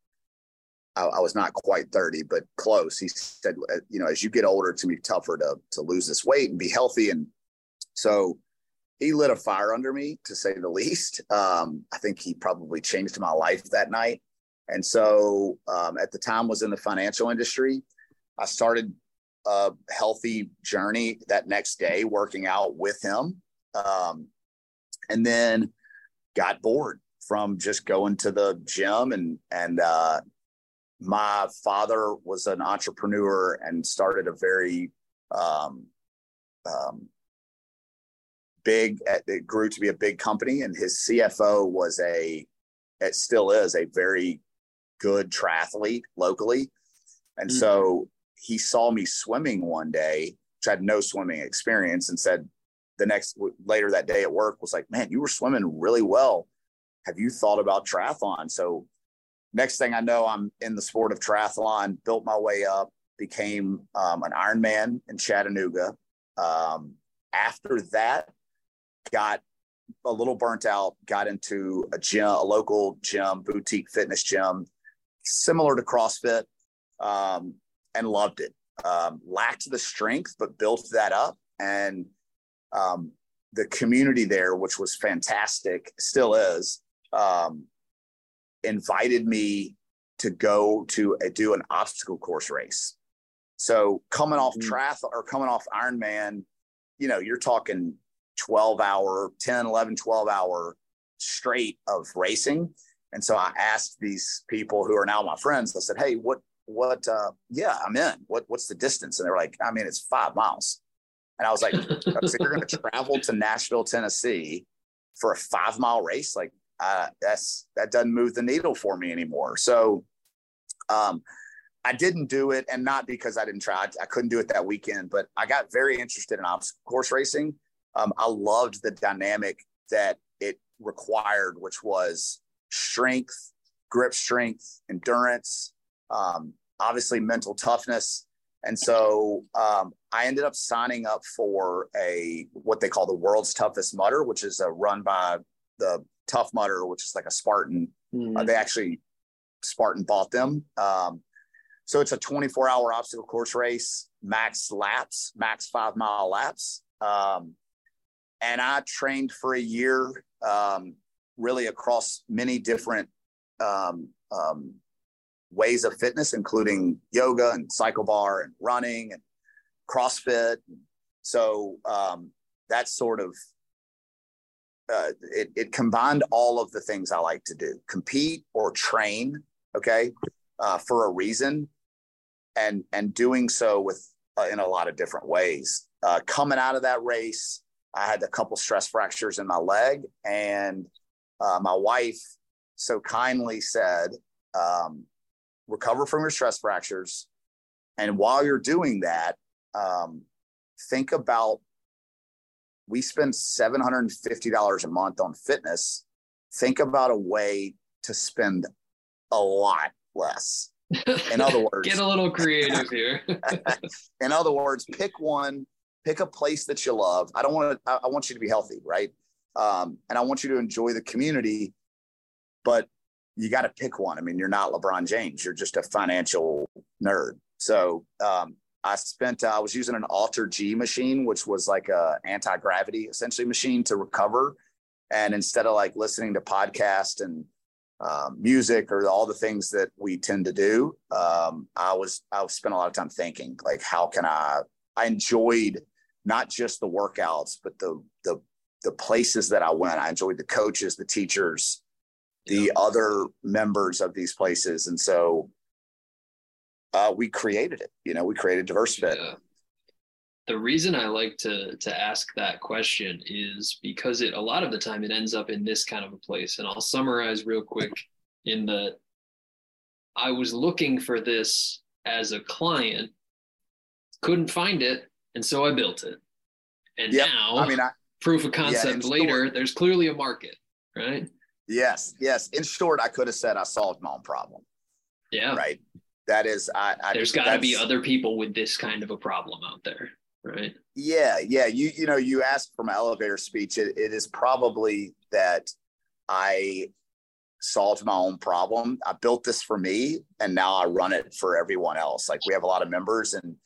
I, I, was not quite 30, but close. He said, uh, you know, as you get older, it's gonna be tougher to to lose this weight and be healthy. And so he lit a fire under me, to say the least. Um, I think he probably changed my life that night. And so um, at the time was in the financial industry. I started a healthy journey that next day working out with him. Um, and then got bored from just going to the gym and and uh, my father was an entrepreneur and started a very um, um, big it grew to be a big company. And his cfo was a it still is a very good triathlete locally. And mm-hmm. so he saw me swimming one day which had no swimming experience and said the next later that day at work was like man you were swimming really well have you thought about triathlon so next thing i know i'm in the sport of triathlon built my way up became um, an ironman in chattanooga um, after that got a little burnt out, got into a gym, a local gym, boutique fitness gym, similar to CrossFit, um, and loved it. Um, lacked the strength, but built that up. And um, the community there, which was fantastic, still is, um, invited me to go to a, do an obstacle course race. So coming off mm-hmm. triathlon or coming off Ironman, you know, you're talking 12 hour, 10, 11, 12 hour straight of racing. And so I asked these people who are now my friends, I said, Hey, what, what, uh, yeah, I'm in. What, what's the distance? And they're like, I mean, it's five miles. And I was like, so you're going to travel to Nashville, Tennessee for a five mile race? Like, uh, that's, that doesn't move the needle for me anymore. So, um, I didn't do it, and not because I didn't try. I couldn't do it that weekend, but I got very interested in obstacle course racing um, I loved the dynamic that it required, which was strength, grip strength, endurance, um, obviously mental toughness. And so um, I ended up signing up for a what they call the world's toughest Mudder, which is a run by the Tough Mudder, which is like a Spartan. Mm. Uh, they actually Spartan bought them. Um, so it's a 24 hour obstacle course race, max laps, max five mile laps. Um, and I trained for a year, um, really across many different um, um, ways of fitness, including yoga and cycle bar and running and CrossFit. So um, that's sort of uh, it, it combined all of the things I like to do: compete or train. Okay, uh, for a reason, and and doing so with uh, in a lot of different ways. Uh, coming out of that race, I had a couple stress fractures in my leg, and uh, my wife so kindly said, um, "Recover from your stress fractures, and while you're doing that, um, think about." We spend seven hundred and fifty dollars a month on fitness. Think about a way to spend a lot less. In other words, get a little creative here. in other words, pick one pick a place that you love. I don't want to, I want you to be healthy, right? Um, and I want you to enjoy the community, but you got to pick one. I mean, you're not LeBron James, you're just a financial nerd. So um, I spent, uh, I was using an Alter G machine, which was like a anti-gravity essentially machine to recover. And instead of like listening to podcast and um, music or all the things that we tend to do, um, I was, I spent a lot of time thinking like, how can I, I enjoyed not just the workouts, but the the the places that I went. I enjoyed the coaches, the teachers, the yeah. other members of these places, and so uh, we created it. You know, we created DiverseFit. Yeah. The reason I like to to ask that question is because it a lot of the time it ends up in this kind of a place, and I'll summarize real quick in that I was looking for this as a client, couldn't find it, and so I built it. And yep. now, I mean, I, proof of concept yeah, later, short, there's clearly a market, right? Yes, yes. In short, I could have said I solved my own problem. Yeah. Right. That is, I. I there's got to be other people with this kind of a problem out there, right? Yeah, yeah. You you know, you asked for my elevator speech. it, it is probably that I solved my own problem. I built this for me, and now I run it for everyone else. Like we have a lot of members, and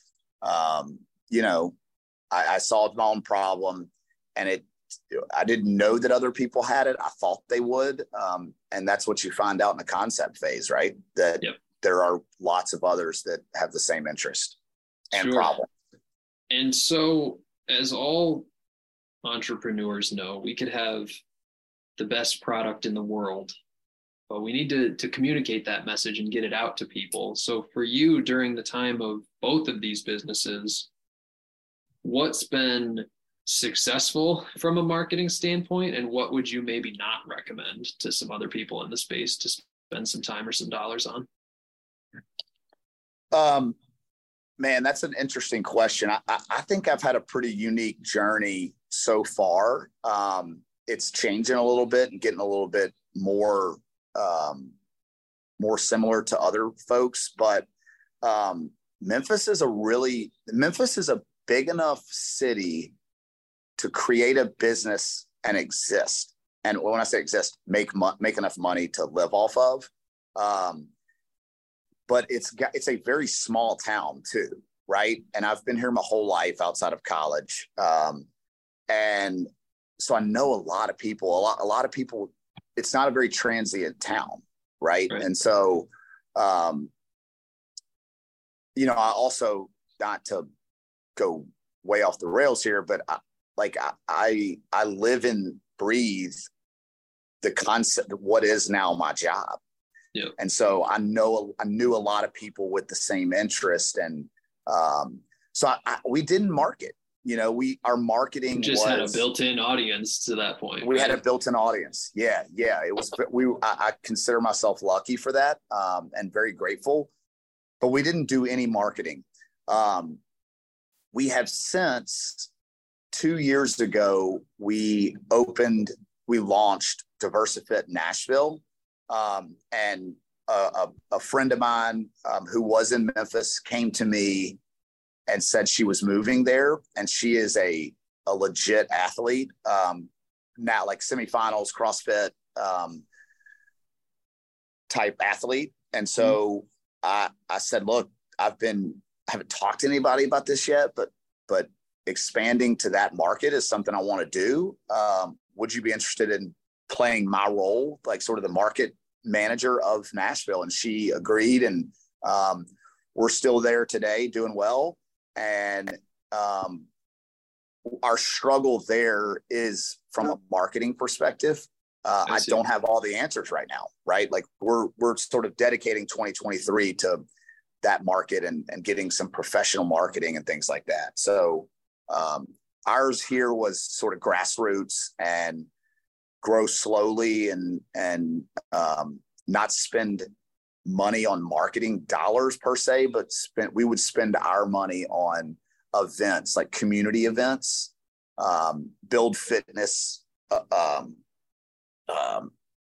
um, you know, I, I solved my own problem and it, I didn't know that other people had it. I thought they would. Um, and that's what you find out in the concept phase, right? That yep. There are lots of others that have the same interest. and sure. problems. And so, as all entrepreneurs know, we could have the best product in the world, but we need to, to communicate that message and get it out to people. So, for you during the time of both of these businesses, what's been successful from a marketing standpoint and what would you maybe not recommend to some other people in the space to spend some time or some dollars on um man that's an interesting question i, I think i've had a pretty unique journey so far um it's changing a little bit and getting a little bit more um more similar to other folks but um memphis is a really memphis is a big enough city to create a business and exist. And when I say exist, make mo- make enough money to live off of. Um, but it's got, it's a very small town too, right? And I've been here my whole life outside of college, um, and so I know a lot of people. A lot a lot of people. It's not a very transient town, right? right. And so, um, you know, I also not to go way off the rails here, but I, like I I live and breathe the concept of what is now my job. Yeah. And so I know I knew a lot of people with the same interest, and um, so I, I, we didn't market. You know, we our marketing just was, had a built-in audience to that point. We right? had a built-in audience. Yeah, yeah. It was we. I, I consider myself lucky for that, um, and very grateful. But we didn't do any marketing. Um, we have since two years ago, we opened, we launched Diversifit Nashville. Um, and a, a, a, friend of mine um, who was in Memphis came to me and said she was moving there. And she is a, a legit athlete, um, now like semifinals, CrossFit um, type athlete. And so mm-hmm. I, I said, look, I've been, I haven't talked to anybody about this yet, but, but expanding to that market is something I want to do. Um, would you be interested in playing my role, like sort of the market manager of Nashville? And she agreed, and um, we're still there today, doing well. And um, our struggle there is from a marketing perspective. Uh, I, I don't have all the answers right now, right? Like we're we're sort of dedicating 2023 to that market and and getting some professional marketing and things like that. So um, ours here was sort of grassroots and grow slowly and and um, not spend money on marketing dollars per se, but spend we would spend our money on events like community events, um, build fitness, uh, um, um,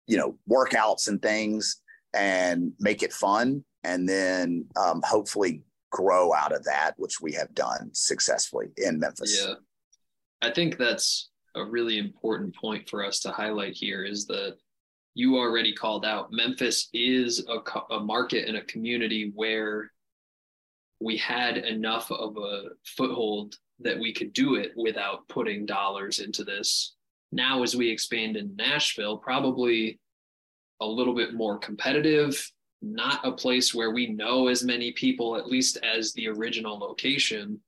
you know, workouts and things, and make it fun, and then um, hopefully grow out of that, which we have done successfully in Memphis. Yeah. I think that's a really important point for us to highlight here is that you already called out Memphis is a, a market and a community where we had enough of a foothold that we could do it without putting dollars into this. Now, as we expand in Nashville, probably a little bit more competitive, not a place where we know as many people, at least as the original location,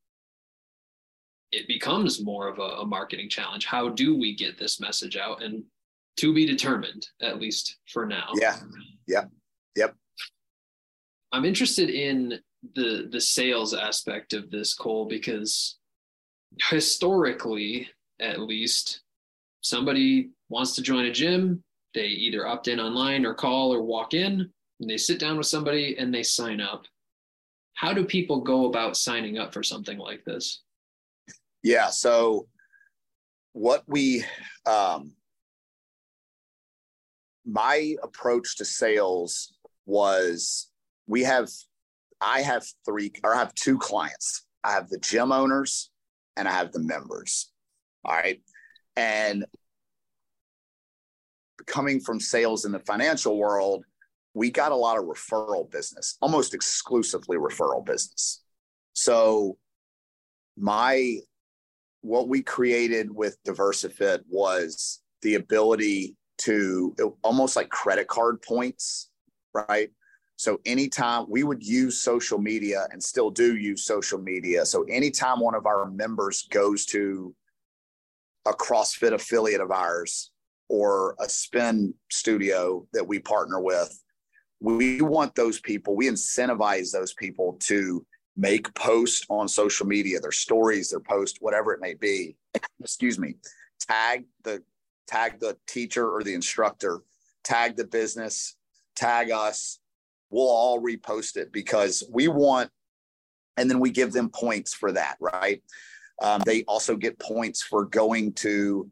it becomes more of a, a, marketing challenge. How do we get this message out? And to be determined, at least for now. Yeah. Yep. Yep. I'm interested in the the sales aspect of this, Cole, because historically, at least, somebody wants to join a gym, they either opt in online or call or walk in and they sit down with somebody and they sign up. How do people go about signing up for something like this? Yeah. So, what we, um, my approach to sales was we have, I have three or I have two clients. I have the gym owners and I have the members. All right. And coming from sales in the financial world, we got a lot of referral business, almost exclusively referral business. So my what we created with Diversifit was the ability to almost like credit card points, right? So anytime we would use social media and still do use social media. So anytime one of our members goes to a CrossFit affiliate of ours or a spin studio that we partner with, we want those people, we incentivize those people to make posts on social media, their stories, their posts, whatever it may be. Excuse me. Tag the tag the teacher or the instructor, tag the business, tag us. We'll all repost it because we want, and then we give them points for that, right? Um, they also get points for going to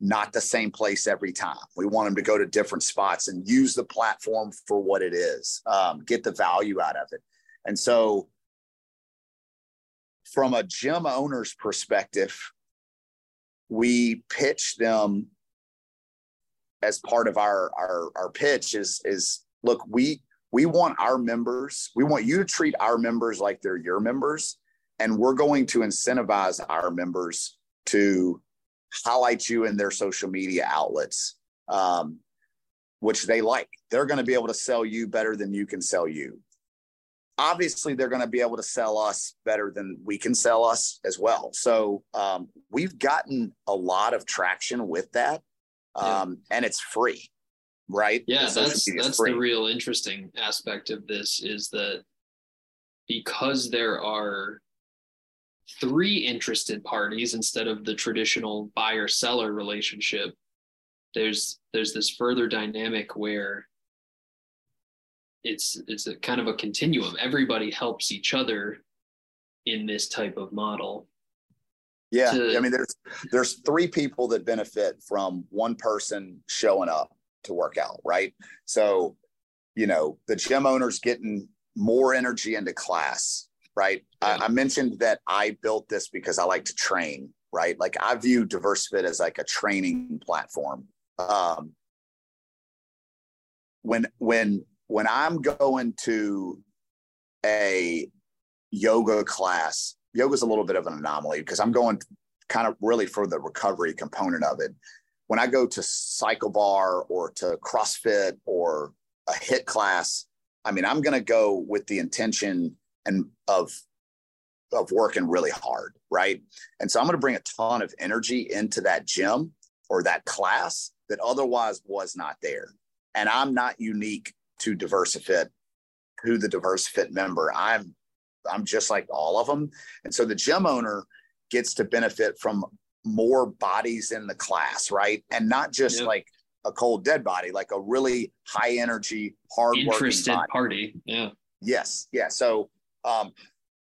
not the same place every time. We want them to go to different spots and use the platform for what it is, um, get the value out of it. And so, from a gym owner's perspective, we pitch them as part of our our, our pitch is is look we we want our members we want you to treat our members like they're your members and we're going to incentivize our members to highlight you in their social media outlets, um, which they like. They're going to be able to sell you better than you can sell you. Obviously, they're going to be able to sell us better than we can sell us as well. So um, we've gotten a lot of traction with that, um, yeah. and it's free, right? Yeah, that's that's free. the real interesting aspect of this is that because there are three interested parties instead of the traditional buyer seller relationship there's there's this further dynamic where it's it's a kind of a continuum everybody helps each other in this type of model yeah to, i mean there's there's three people that benefit from one person showing up to work out right so you know the gym owners getting more energy into class right? Yeah. I, I, mentioned that I built this because I like to train, right? Like I view DiverseFit as like a training platform. Um, when when when I'm going to a yoga class, yoga is a little bit of an anomaly because I'm going kind of really for the recovery component of it. When I go to cycle bar or to CrossFit or a HIIT class, I mean, I'm going to go with the intention and of of working really hard, right? And so I'm going to bring a ton of energy into that gym or that class that otherwise was not there. And I'm not unique to DiverseFit, to the DiverseFit member. I'm I'm just like all of them. And so the gym owner gets to benefit from more bodies in the class, right? And not just yep. like a cold dead body, like a really high energy, hard interested body. party. Yeah. Yes. Yeah. So um,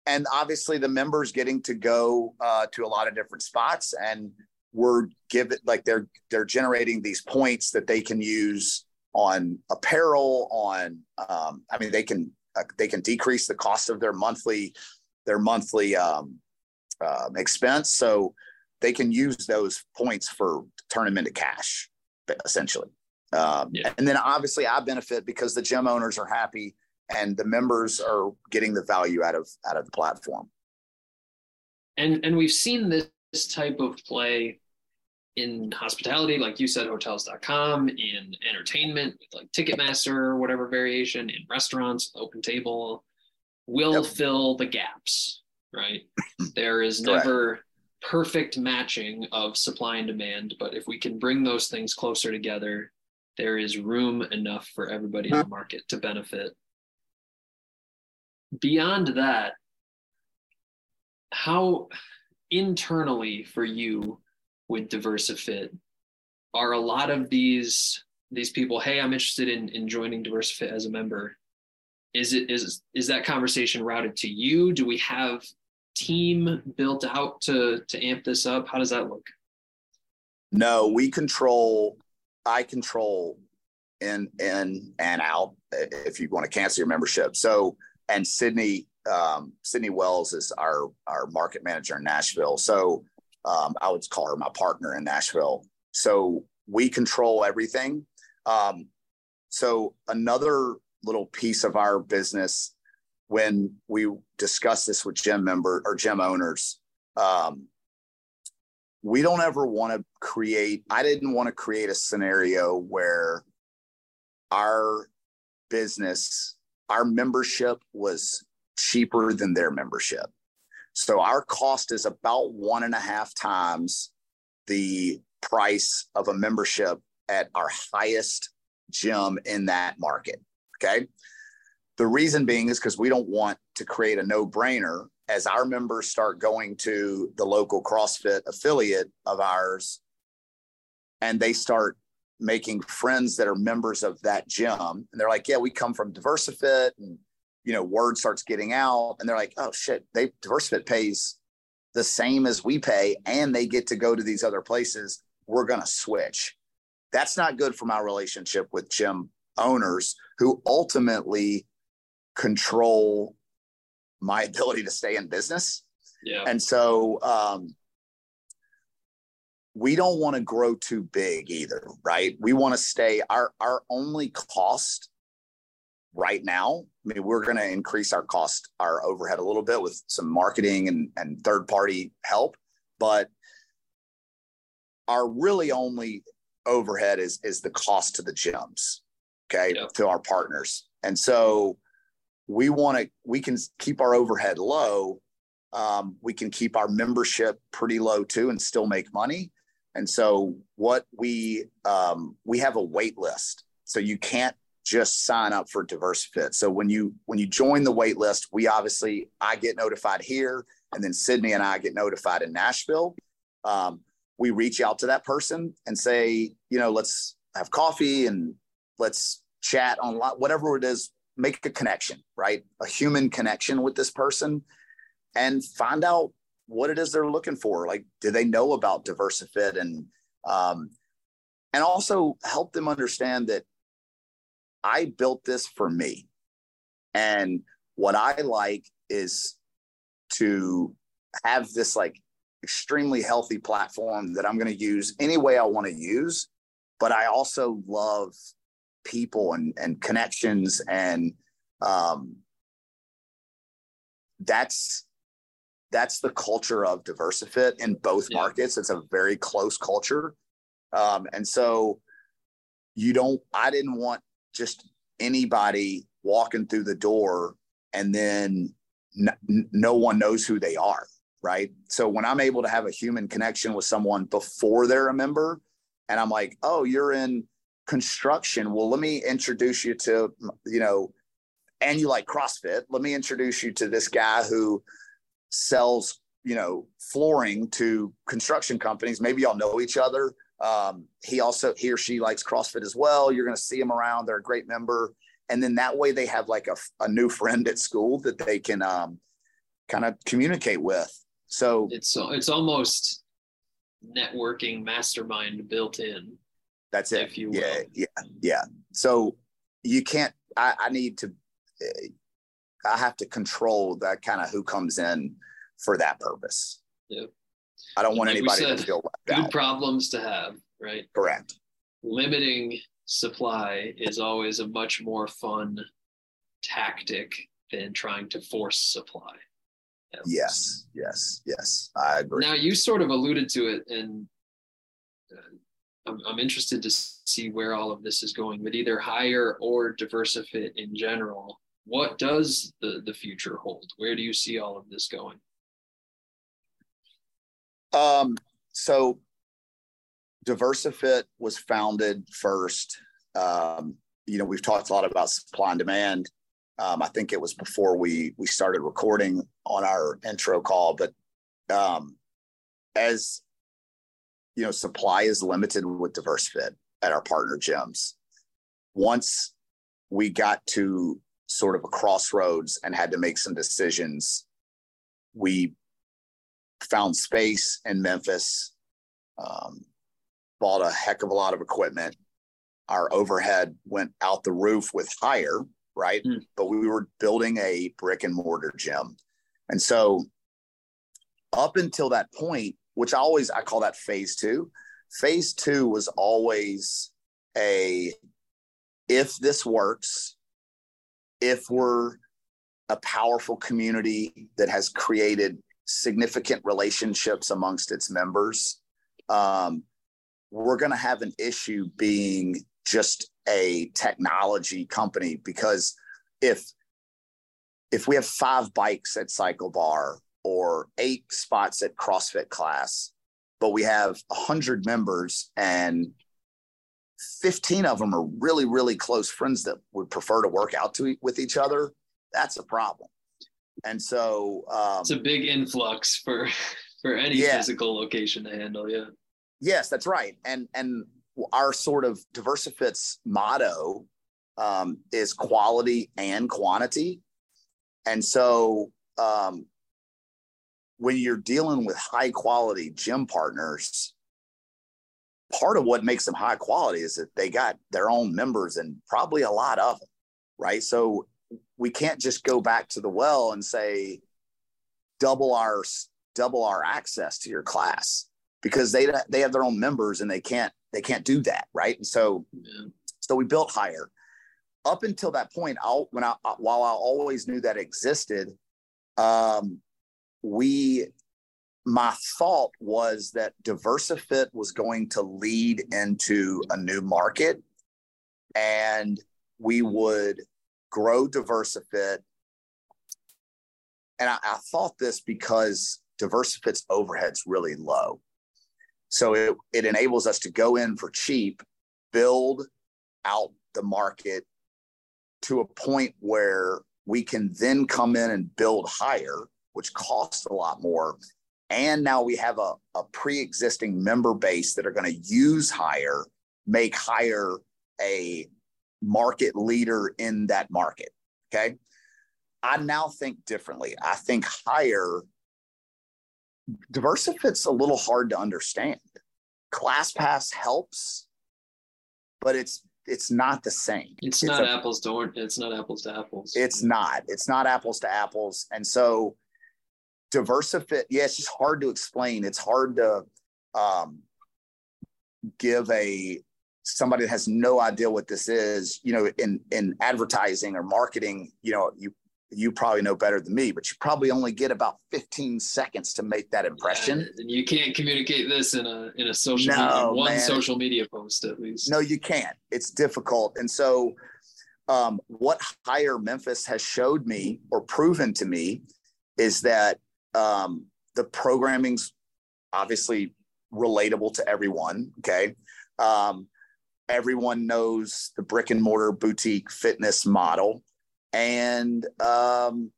and obviously the members getting to go uh, to a lot of different spots and we're given like they're they're generating these points that they can use on apparel on um, i mean they can uh, they can decrease the cost of their monthly their monthly um, uh, expense so they can use those points for turn them into cash essentially um, yeah. and then obviously i benefit because the gym owners are happy and the members are getting the value out of out of the platform. And and we've seen this, this type of play in hospitality, like you said, hotels.com, in entertainment, like Ticketmaster or whatever variation, in restaurants, open table, will yep. fill the gaps, right? there is never perfect matching of supply and demand, but if we can bring those things closer together, there is room enough for everybody in the market to benefit beyond that, how internally for you with DiverseFit are a lot of these these people, hey, I'm interested in, in joining DiverseFit as a member. Is it is is that conversation routed to you? Do we have team built out to to amp this up? How does that look? No, we control I control in in and out if you want to cancel your membership. So and Sydney um, Sydney Wells is our our market manager in Nashville. So um, I would call her my partner in Nashville. So we control everything. Um, so another little piece of our business when we discuss this with gym member or gym owners, um, we don't ever want to create. I didn't want to create a scenario where our business our membership was cheaper than their membership. So our cost is about one and a half times the price of a membership at our highest gym in that market. Okay. The reason being is because we don't want to create a no brainer as our members start going to the local CrossFit affiliate of ours and they start making friends that are members of that gym and they're like yeah we come from diversifit and you know word starts getting out and they're like oh shit they diversifit pays the same as we pay and they get to go to these other places we're going to switch that's not good for my relationship with gym owners who ultimately control my ability to stay in business. Yeah. And so um, we don't want to grow too big either, right? We want to stay our our only cost right now. I mean, we're going to increase our cost, our overhead a little bit with some marketing and, and third party help, but our really only overhead is is the cost to the gyms, okay, yep. to our partners. And so we want to we can keep our overhead low um, we can keep our membership pretty low too and still make money and so what we um, we have a wait list so you can't just sign up for diversifit so when you when you join the wait list we obviously i get notified here and then sydney and i get notified in nashville um, we reach out to that person and say you know let's have coffee and let's chat on whatever it is make a connection, right? A human connection with this person and find out what it is they're looking for. Like, do they know about Diversifit and um, and also help them understand that I built this for me. And what I like is to have this like extremely healthy platform that I'm going to use any way I want to use. But I also love people and and connections and um, that's that's the culture of diversifit in both yeah. markets it's a very close culture um, and so you don't i didn't want just anybody walking through the door and then n- no one knows who they are right so when i'm able to have a human connection with someone before they're a member and i'm like oh you're in construction. Well, let me introduce you to, you know, and you like CrossFit. Let me introduce you to this guy who sells, you know, flooring to construction companies. Maybe y'all know each other. Um, he also, he or she likes CrossFit as well. You're going to see him around. They're a great member. And then that way they have like a, a new friend at school that they can um, kind of communicate with. So it's, it's almost networking mastermind built in that's it. If you will. Yeah, yeah, yeah. So you can't. I, I need to. I have to control that kind of who comes in for that purpose. Yeah. I don't want like anybody said, to feel left good out. problems to have, right? Correct. Limiting supply is always a much more fun tactic than trying to force supply. Yes, yes, yes. I agree. Now you sort of alluded to it and uh, I'm, I'm interested to see where all of this is going with either hire or diversifit in general. What does the, the future hold? Where do you see all of this going? Um, so Diversifit was founded first. Um, you know, we've talked a lot about supply and demand. Um, I think it was before we we started recording on our intro call, but um, as you know, supply is limited with Diversifit at our partner gyms. Once we got to sort of a crossroads and had to make some decisions, we found space in Memphis, um, bought a heck of a lot of equipment. Our overhead went out the roof with hire, right? Mm. But we were building a brick and mortar gym. And so up until that point, which I always I call that phase two. Phase two was always a if this works, if we're a powerful community that has created significant relationships amongst its members, um, we're going to have an issue being just a technology company because if if we have five bikes at CycleBar or eight spots at CrossFit class, but we have a hundred members and 15 of them are really, really close friends that would prefer to work out to, with each other, that's a problem. And so um, it's a big influx for for any yeah. physical location to handle. Yeah. Yes, that's right. And and our sort of Diversifit's motto um, is quality and quantity. And so um, when you're dealing with high quality gym partners, part of what makes them high quality is that they got their own members and probably a lot of them, right? So we can't just go back to the well and say double our double our access to your class because they they have their own members and they can't they can't do that, right? And so yeah. so we built Hire. Up until that point, I'll when I while I always knew that existed, um, we my thought was that Diversifit was going to lead into a new market and we would grow Diversifit. And I, I thought this because Diversifit's overhead's really low. So it, it enables us to go in for cheap, build out the market to a point where we can then come in and build Hire, which costs a lot more. And now we have a, a pre existing member base that are going to use Hire, make Hire a market leader in that market. Okay. I now think differently. I think Hire Diversifit's a little hard to understand. ClassPass helps, but it's it's not the same. It's, it's not a, apples to orange. It's not apples to apples. It's not. It's not apples to apples. And so Diversifit, yeah, it's just hard to explain. It's hard to um, give a somebody that has no idea what this is, you know, in in advertising or marketing, you know, you you probably know better than me, but you probably only get about 15 seconds to make that impression. Yeah, you can't communicate this in a in a social no, media, one man. social media post at least. No, you can't. It's difficult. And so um, what Hire Memphis has showed me or proven to me is that um, the programming's obviously relatable to everyone. Okay. Um, everyone knows the brick and mortar boutique fitness model. And um,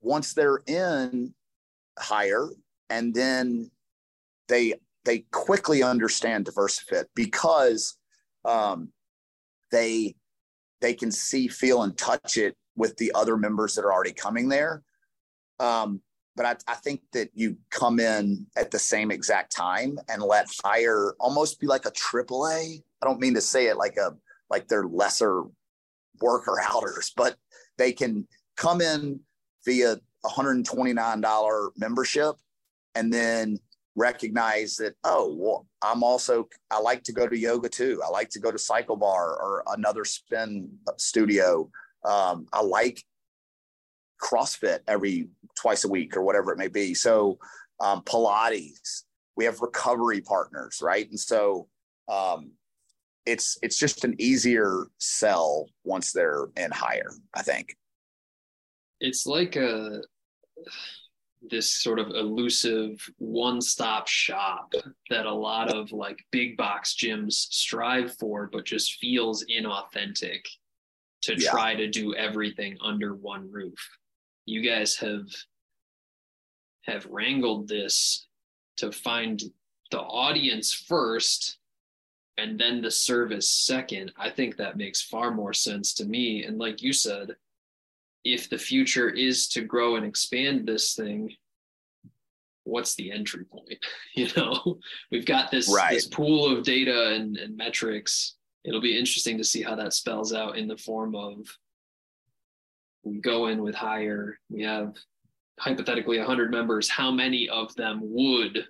once they're in Hire, and then they they quickly understand Diversifit because um, they they can see, feel, and touch it with the other members that are already coming there. Um, but I, I, think that you come in at the same exact time and let Hire almost be like a triple A. I don't mean to say it like a like they're lesser worker outers, but they can come in via $129 membership and then recognize that oh well i'm also i like to go to yoga too. I like to go to CycleBar or another spin studio. Um, i like crossfit every twice a week or whatever it may be. So um, pilates we have recovery partners right? And so um, it's it's just an easier sell once they're in Hire i think it's like a this sort of elusive one-stop shop that a lot of like big box gyms strive for but just feels inauthentic to yeah. try to do everything under one roof you guys have have wrangled this to find the audience first and then the service second, I think that makes far more sense to me. And like you said, if the future is to grow and expand this thing, what's the entry point? You know, we've got this right. this pool of data and, and metrics. It'll be interesting to see how that spells out in the form of we go in with Hire, we have hypothetically 100 members. How many of them would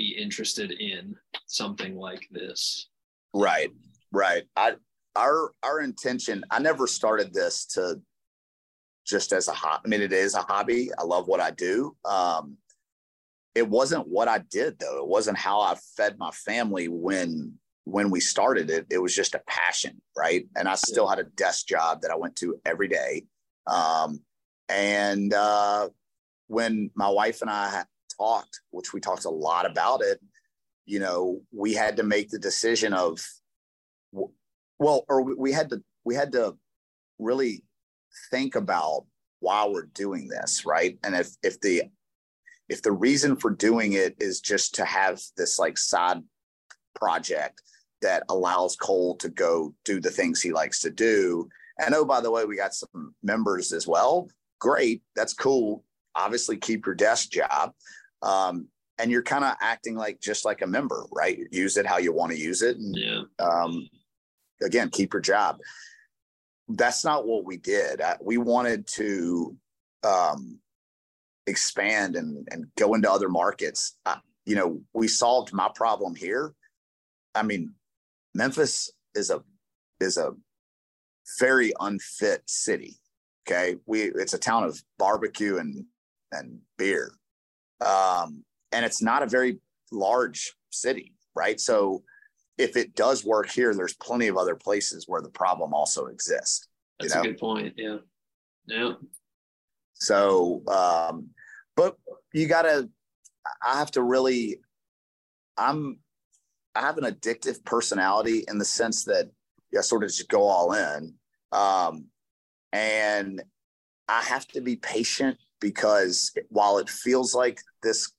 be interested in something like this. Right, right. I our our intention. I never started this to just as a hobby. I mean, it is a hobby. I love what I do. Um, it wasn't what I did though. It wasn't how I fed my family when when we started it, it was just a passion, right? And I still had a desk job that I went to every day. Um, and uh, when my wife and I talked, which we talked a lot about it, you know, we had to make the decision of, well, or we had to we had to really think about why we're doing this, right? And if if the if the reason for doing it is just to have this like side project that allows Cole to go do the things he likes to do. And oh, by the way, we got some members as well. Great. That's cool. Obviously, keep your desk job. Um, and you're kind of acting like just like a member, right? Use it how you want to use it. And, yeah. Um, again, keep your job. That's not what we did. we wanted to um, expand and, and go into other markets. you know, we solved my problem here. I mean, Memphis is a is a very unfit city. Okay, we it's a town of barbecue and and beer, um, and it's not a very large city, right? So if it does work here, there's plenty of other places where the problem also exists. That's know? a good point. Yeah, yeah. So, um, but you got to. I have to really. I'm I have an addictive personality in the sense that I sort of just go all in. Um, and I have to be patient because while it feels like this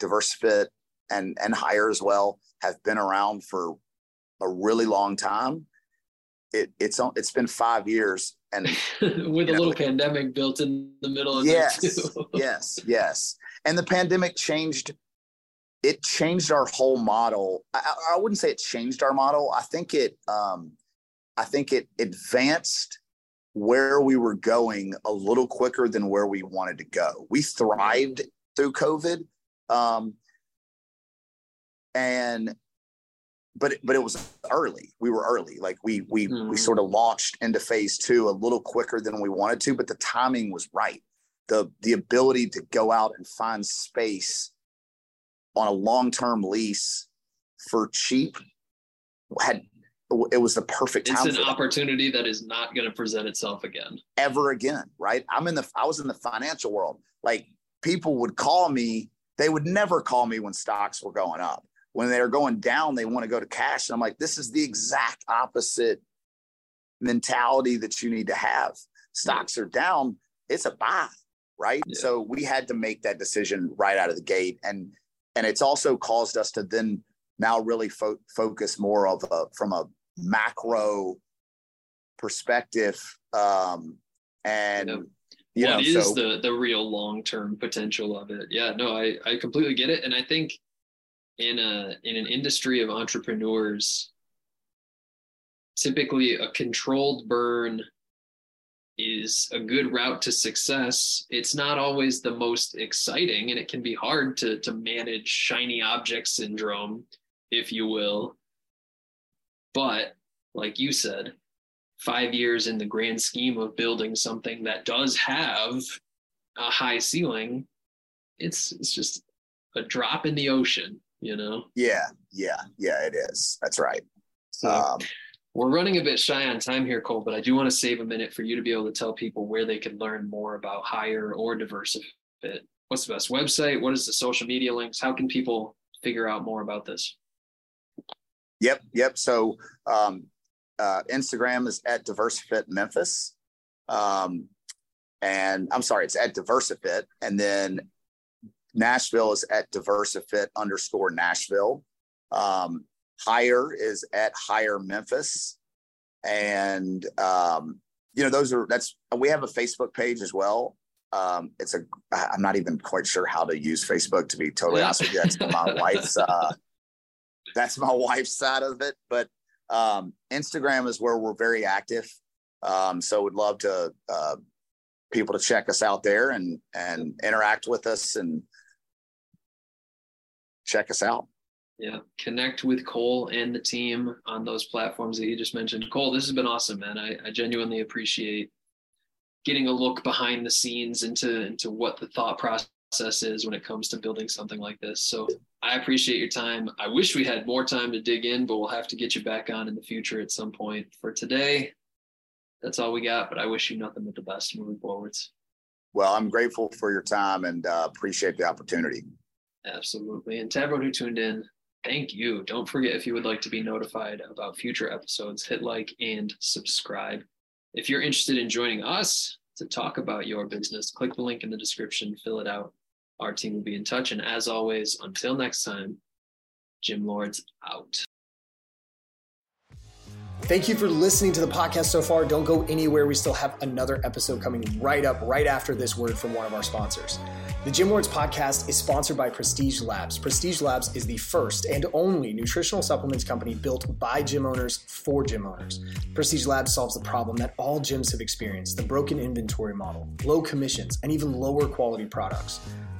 Diversifit and and hire as well have been around for a really long time, it it's it's been five years and with a know, little pandemic built in the middle of yes, yes, yes. And the pandemic changed it changed our whole model. I, I, wouldn't say it changed our model. I think it, um, I think it advanced where we were going a little quicker than where we wanted to go. We thrived through COVID, um, and but but it was early. We were early. Like we we mm-hmm. we sort of launched into phase two a little quicker than we wanted to, but the timing was right. The the ability to go out and find space on a long-term lease for cheap had it was the perfect time. It's an opportunity that is not going to present itself again. Ever again, right? I'm in the I was in the financial world. Like people would call me, they would never call me when stocks were going up. When they are going down, they want to go to cash. And I'm like, this is the exact opposite mentality that you need to have. Stocks are down, it's a buy, right? Yeah. So we had to make that decision right out of the gate. And and it's also caused us to then now really fo- focus more of a, from a macro perspective um, and yeah. You what know, is so, the the real long term potential of it? Yeah, no, I I completely get it, and I think in a in an industry of entrepreneurs, typically a controlled burn is a good route to success. It's not always the most exciting, and it can be hard to, to manage shiny object syndrome, if you will. But like you said, five years in the grand scheme of building something that does have a high ceiling, it's it's just a drop in the ocean, you know? Yeah, yeah, yeah, it is. That's right. So, um, we're running a bit shy on time here, Cole, but I do want to save a minute for you to be able to tell people where they can learn more about Hire or Diversifit. What's the best website? What is the social media links? How can people figure out more about this? Yep, yep. So um, uh, Instagram is at Diversifit Memphis. Um, and I'm sorry, it's at Diversifit. And then Nashville is at Diversifit underscore Nashville. Um, hire is at hire memphis and um, you know those are that's we have a facebook page as well um, it's a i'm not even quite sure how to use facebook to be totally honest with you that's my wife's uh, that's my wife's side of it but um, instagram is where we're very active um, so would love to uh, people to check us out there and and interact with us and check us out yeah, connect with Cole and the team on those platforms that you just mentioned. Cole, this has been awesome, man. I, I genuinely appreciate getting a look behind the scenes into into what the thought process process is when it comes to building something like this. So I appreciate your time. I wish we had more time to dig in, but we'll have to get you back on in the future at some point. For today, that's all we got, but I wish you nothing but the best moving forwards. Well, I'm grateful for your time and uh, appreciate the opportunity. Absolutely. And to everyone who tuned in, thank you. Don't forget if you would like to be notified about future episodes, hit like and subscribe. If you're interested in joining us to talk about your business, click the link in the description, fill it out. Our team will be in touch. And as always, until next time, Gym Lords out. Thank you for listening to the podcast so far. Don't go anywhere. We still have another episode coming right up, right after this word from one of our sponsors. The Gym Lords podcast is sponsored by Prestige Labs. Prestige Labs is the first and only nutritional supplements company built by gym owners for gym owners. Prestige Labs solves the problem that all gyms have experienced the broken inventory model, low commissions, and even lower quality products.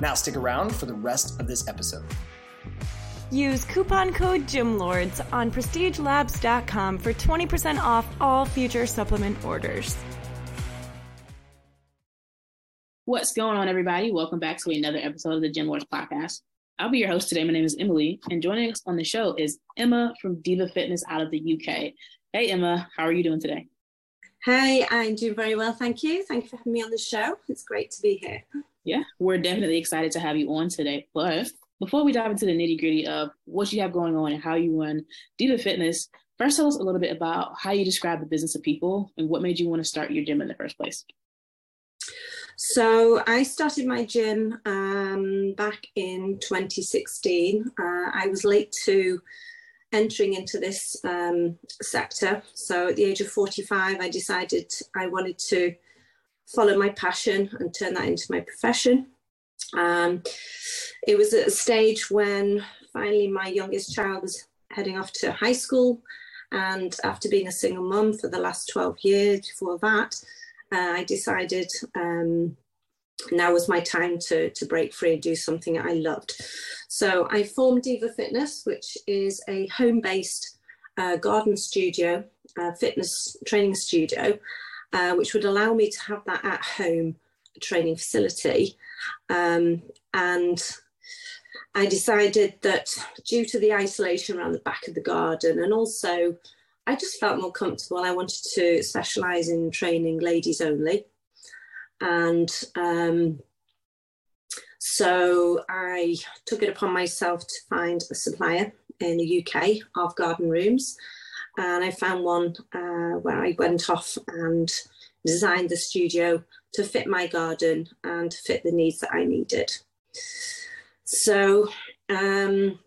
Now stick around for the rest of this episode. Use coupon code GYMLORDS on prestigelabs.com for 20% off all future supplement orders. What's going on, everybody? Welcome back to another episode of the Gym Lords podcast. I'll be your host today. My name is Emily, and joining us on the show is Emma from Deva Fitness out of the UK. Hey, Emma, how are you doing today? Hey, I'm doing very well, thank you. Thank you for having me on the show. It's great to be here. Yeah, we're definitely excited to have you on today. But before we dive into the nitty gritty of what you have going on and how you run Deva Fitness, first tell us a little bit about how you describe the business of people and what made you want to start your gym in the first place. So I started my gym um, back in 2016. Uh, I was late to entering into this um, sector. So at the age of 45, I decided I wanted to follow my passion and turn that into my profession. Um, it was at a stage when finally my youngest child was heading off to high school. And after being a single mum for the last 12 years before that, uh, I decided um, now was my time to, to break free and do something I loved. So I formed Deva Fitness, which is a home based uh, garden studio, uh, fitness training studio uh, which would allow me to have that at home training facility. Um, and I decided that due to the isolation around the back of the garden, and also I just felt more comfortable, I wanted to specialise in training ladies only. And um, so I took it upon myself to find a supplier in the UK of garden rooms and I found one uh, where I went off and designed the studio to fit my garden and to fit the needs that I needed. So um,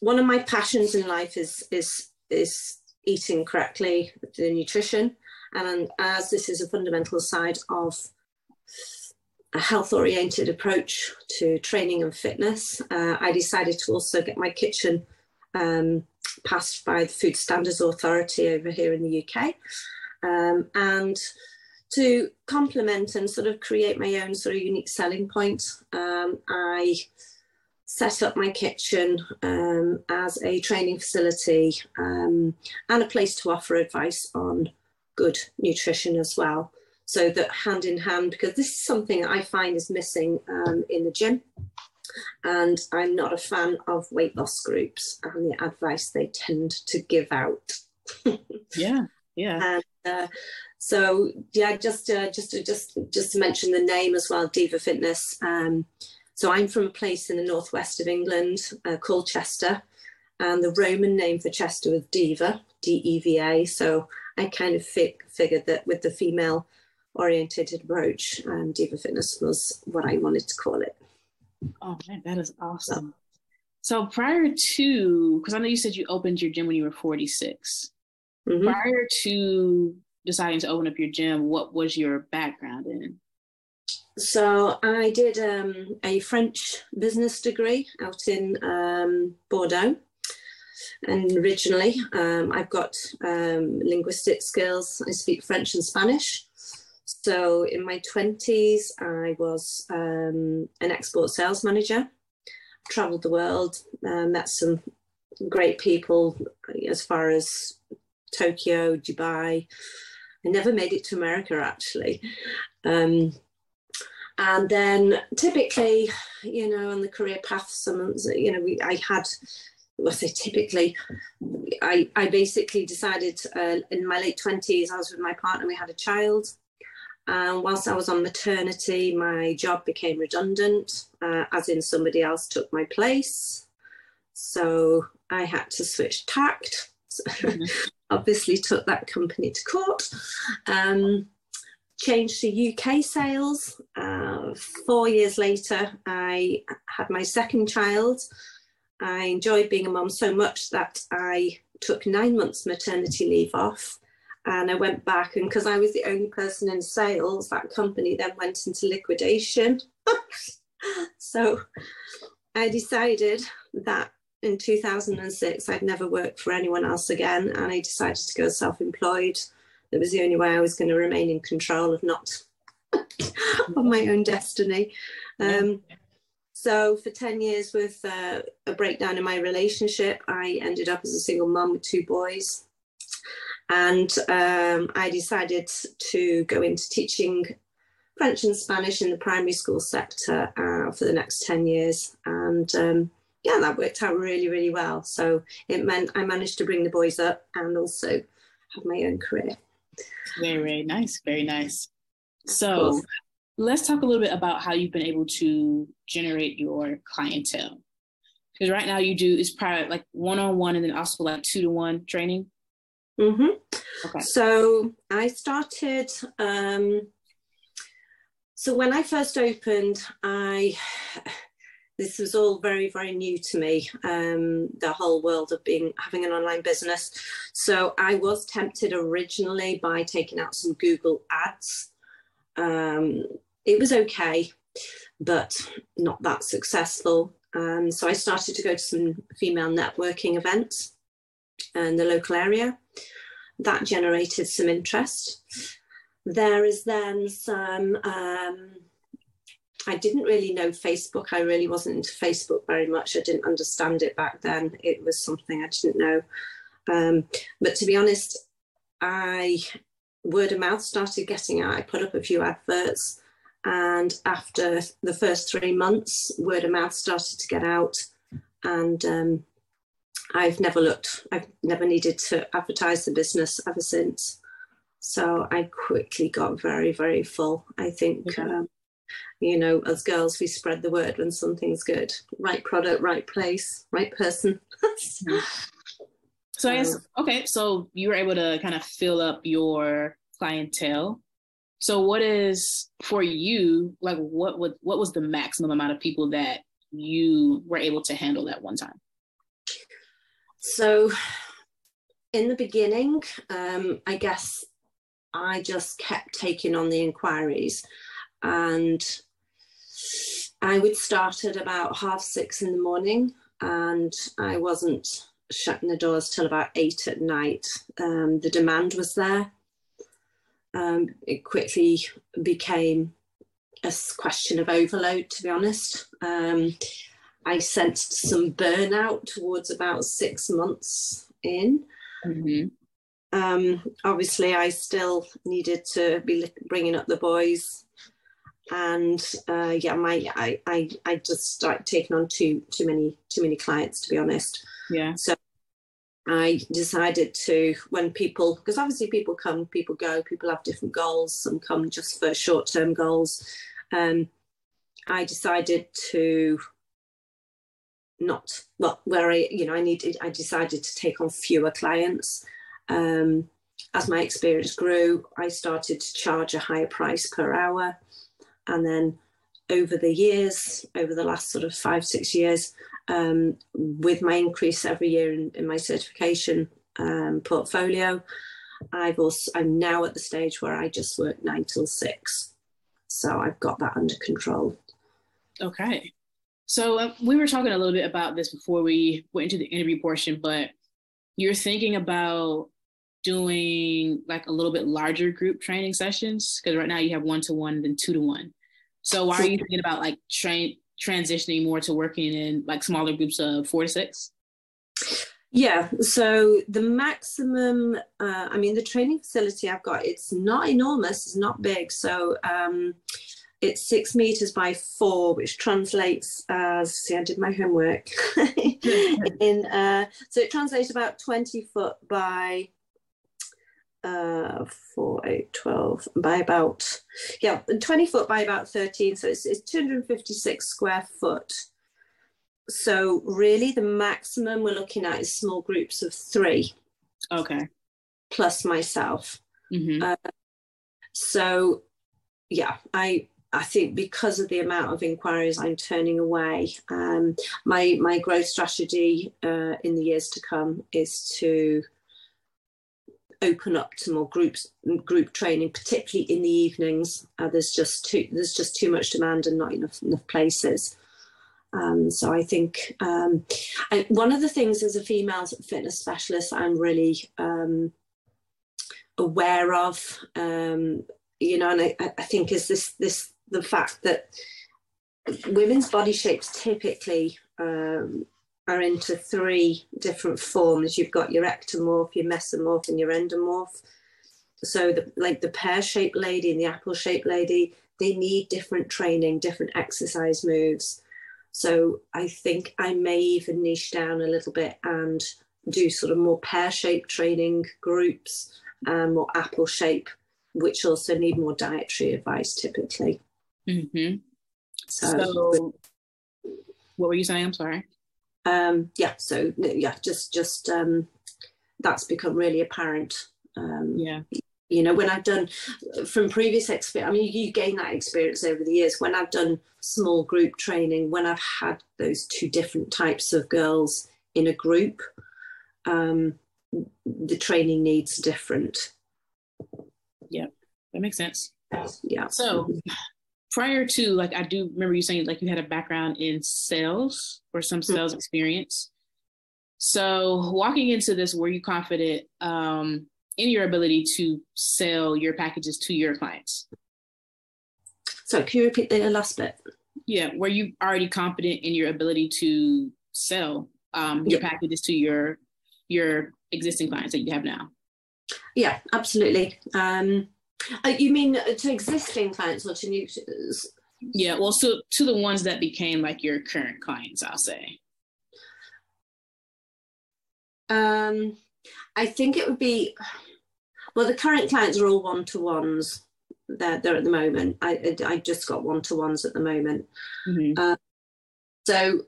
one of my passions in life is is is eating correctly, the nutrition, and as this is a fundamental side of a health oriented approach to training and fitness, uh, I decided to also get my kitchen um, passed by the Food Standards Authority over here in the UK. Um, and to complement and sort of create my own sort of unique selling point, um, I set up my kitchen um, as a training facility um, and a place to offer advice on good nutrition as well. So that hand in hand, because this is something I find is missing um, in the gym and I'm not a fan of weight loss groups and the advice they tend to give out. yeah, yeah. And uh, so yeah, just uh, just to, just just to mention the name as well, Deva Fitness. Um, so I'm from a place in the northwest of England uh, called Chester, and the Roman name for Chester was Deva, D-E-V-A. So I kind of fi- figured that with the female orientated approach, um, Deva Fitness was what I wanted to call it. Oh man, that is awesome. So prior to, because I know you said you opened your gym when you were 46. Mm-hmm. Prior to deciding to open up your gym, what was your background in? so I did um, a French business degree out in um, Bordeaux. And originally, um, I've got um, linguistic skills. I speak French and Spanish. So in my 20s, I was um, an export sales manager, traveled the world, uh, met some great people as far as Tokyo, Dubai. I never made it to America actually. Um, and then typically, you know, on the career path, some, you know, we, I had, well, say typically, I, I basically decided uh, in my late 20s, I was with my partner, we had a child. And whilst I was on maternity, my job became redundant, uh, as in somebody else took my place. So I had to switch tact. mm-hmm. obviously took that company to court. Um, changed to UK sales. Uh, four years later, I had my second child. I enjoyed being a mum so much that I took nine months maternity leave off and I went back and because I was the only person in sales, that company then went into liquidation. so I decided that in 2006 I'd never work for anyone else again and I decided to go self-employed it was the only way I was going to remain in control of not of my own destiny. Um, so for 10 years with uh, a breakdown in my relationship, I ended up as a single mum with two boys. And um, I decided to go into teaching French and Spanish in the primary school sector uh, for the next 10 years. And um, yeah, that worked out really, really well. So it meant I managed to bring the boys up and also have my own career. Very, very nice. Very nice. So let's talk a little bit about how you've been able to generate your clientele. Because right now you do is probably like one on one and then also like two to one training. Mm-hmm. Okay. So I started. Um, so when I first opened, I this was all very very new to me um, the whole world of being having an online business so i was tempted originally by taking out some google ads um, it was okay but not that successful um, so i started to go to some female networking events in the local area that generated some interest there is then some um, I didn't really know Facebook. I really wasn't into Facebook very much. I didn't understand it back then. It was something I didn't know. Um, but to be honest, I word of mouth started getting out. I put up a few adverts, and after the first three months, word of mouth started to get out, and um, I've never looked. I've never needed to advertise the business ever since. So I quickly got very, very full. I think. Um, you know, as girls, we spread the word when something's good. Right product, right place, right person. so I guess okay, so you were able to kind of fill up your clientele. So what is for you like what would what was the maximum amount of people that you were able to handle at one time? So in the beginning, um, I guess I just kept taking on the inquiries and I would start at about half six in the morning, and I wasn't shutting the doors till about eight at night. Um, the demand was there. Um, it quickly became a question of overload, to be honest. Um, I sensed some burnout towards about six months in. Mm-hmm. Um, obviously, I still needed to be bringing up the boys and uh, yeah, my I, I I just started taking on too too many too many clients to be honest. Yeah. So I decided to when people because obviously people come, people go, people have different goals. Some come just for short term goals. Um, I decided to not well where I you know I needed I decided to take on fewer clients. Um, as my experience grew, I started to charge a higher price per hour. And then over the years, over the last sort of five, six years, um, with my increase every year in, in my certification um, portfolio, I've also I'm now at the stage where I just work nine till six. So I've got that under control. Okay. So uh, we were talking a little bit about this before we went into the interview portion, but you're thinking about doing like a little bit larger group training sessions because right now you have one to one then two to one. So why are you thinking about like train transitioning more to working in like smaller groups of four to six? Yeah, so the maximum, uh, I mean, the training facility I've got, it's not enormous, it's not big. So um, it's six meters by four, which translates as, see, I did my homework. in uh, So it translates about 20 foot by uh, 4, 8, 12, by about, yeah, 20 foot by about 13. So it's, it's 256 square foot. So really the maximum we're looking at is small groups of three. Okay. Plus myself. Mm-hmm. Uh, so yeah, I I think because of the amount of inquiries I'm turning away, um, my my growth strategy uh, in the years to come is to open up to more groups group training, particularly in the evenings. Uh, there's just too there's just too much demand and not enough enough places. Um, so I think um, I, one of the things as a female fitness specialist, I'm really um, aware of, um, you know, and I, I, think is this this the fact that women's body shapes typically um, are into three different forms. You've got your ectomorph, your mesomorph, and your endomorph. So, the, like the pear-shaped lady and the apple-shaped lady, they need different training, different exercise moves. So I think I may even niche down a little bit and do sort of more pear-shaped training groups and more apple shape, which also need more dietary advice typically. Mm-hmm. So, so, what were you saying? I'm sorry. Um, yeah. So yeah, just just um, that's become really apparent. Um, yeah you know when i've done from previous experience i mean you gain that experience over the years when i've done small group training when i've had those two different types of girls in a group um, the training needs different yeah that makes sense yeah so prior to like i do remember you saying like you had a background in sales or some mm-hmm. sales mm-hmm. experience so walking into this were you confident um, in your ability to sell your packages to your clients. So, can you repeat the last bit? Yeah, were you already confident in your ability to sell um, your yeah. packages to your your existing clients that you have now? Yeah, absolutely. Um, uh, you mean to existing clients or to new? Yeah, well, so to the ones that became like your current clients, I'll say. Um, I think it would be well, the current clients are all one to ones. They're, they're at the moment. I, I just got one to ones at the moment. Mm-hmm. Uh, so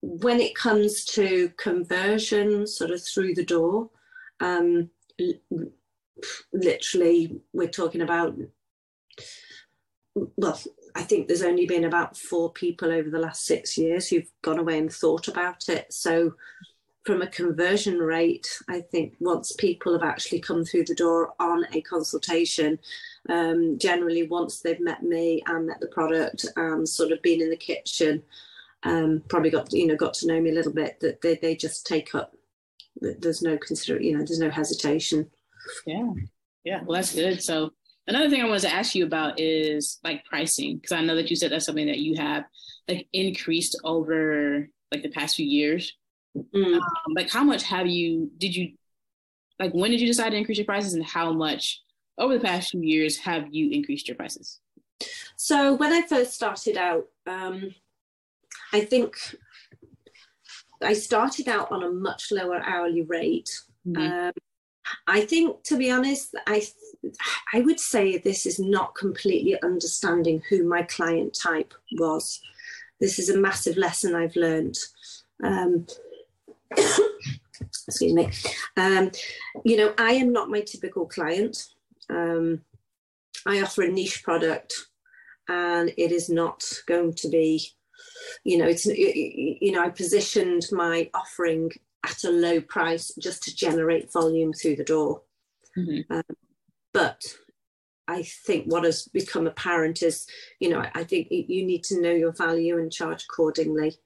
when it comes to conversion, sort of through the door, um, literally, we're talking about. Well, I think there's only been about four people over the last six years who've gone away and thought about it. So from a conversion rate, I think once people have actually come through the door on a consultation, um, generally once they've met me and met the product and sort of been in the kitchen, um, probably got you know got to know me a little bit, that they, they just take up. There's no consider you know there's no hesitation. Yeah, yeah. Well, that's good. So another thing I wanted to ask you about is like pricing because I know that you said that's something that you have like increased over like the past few years. Mm. Um, like how much have you did you like when did you decide to increase your prices and how much over the past few years have you increased your prices? So when I first started out, um, I think I started out on a much lower hourly rate. Mm-hmm. Um, I think, to be honest, I I would say this is not completely understanding who my client type was. This is a massive lesson I've learned. Um, excuse me. Um, you know, I am not my typical client. Um, I offer a niche product, and it is not going to be, you know, it's you know, I positioned my offering at a low price just to generate volume through the door. Mm-hmm. Um, but I think what has become apparent is, you know, I think you need to know your value and charge accordingly.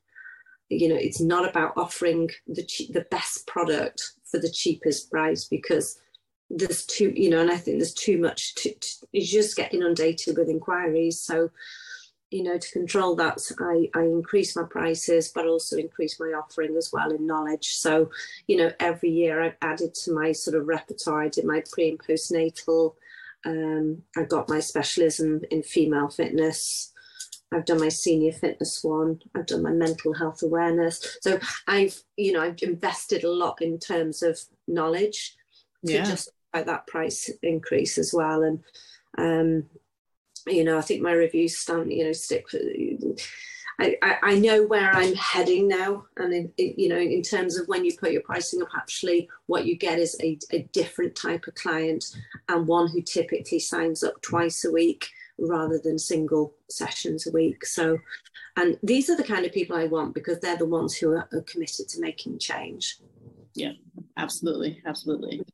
You know, it's not about offering the the best product for the cheapest price because there's too, you know, and I think there's too much. To, to, you just get inundated with inquiries. So, you know, to control that, I, I increase my prices, but also increase my offering as well in knowledge. So, you know, every year I've added to my sort of repertoire. I did my pre and postnatal um, I got my specialism in female fitness. I've done my senior fitness one. I've done my mental health awareness. So I've, you know, I've invested a lot in terms of knowledge to yeah. justify that price increase as well. And, um, you know, I think my reviews stand, you know, stick. I, I, know where I'm heading now, and in, in, you know, in terms of when you put your pricing up, actually, what you get is a, a different type of client, and one who typically signs up twice a week rather than single sessions a week. So, and these are the kind of people I want because they're the ones who are, are committed to making change. Yeah, absolutely, absolutely.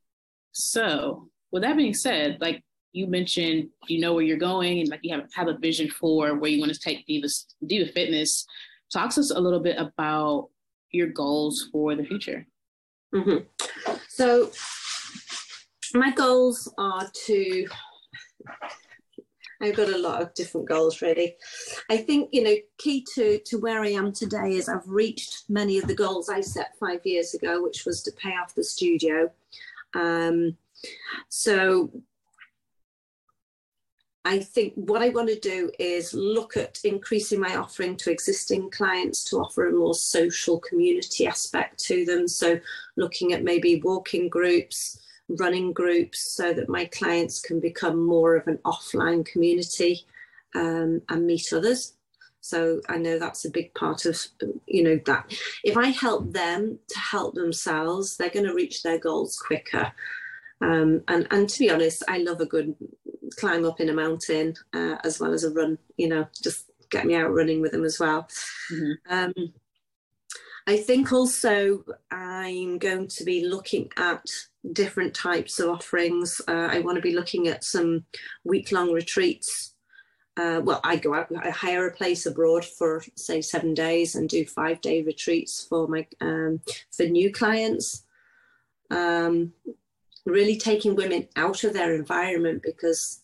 So, with that being said, like you mentioned you know where you're going and like you have have a vision for where you want to take Deva Deva Fitness. Talk to us a little bit about your goals for the future. Mm-hmm. So my goals are to. I've got a lot of different goals really. I think you know key to to where I am today is I've reached many of the goals I set five years ago, which was to pay off the studio. Um, so I think what I want to do is look at increasing my offering to existing clients to offer a more social community aspect to them. So, looking at maybe walking groups, running groups, so that my clients can become more of an offline community um, and meet others. So, I know that's a big part of, you know, that. If I help them to help themselves, they're going to reach their goals quicker. Um, and, and to be honest, I love a good climb up in a mountain uh, as well as a run, you know, just get me out running with them as well. Mm-hmm. Um, I think also I'm going to be looking at different types of offerings. Uh, I want to be looking at some week long retreats. Uh, well, I go out, I hire a place abroad for say seven days and do five day retreats for my um, for new clients. Um, really taking women out of their environment because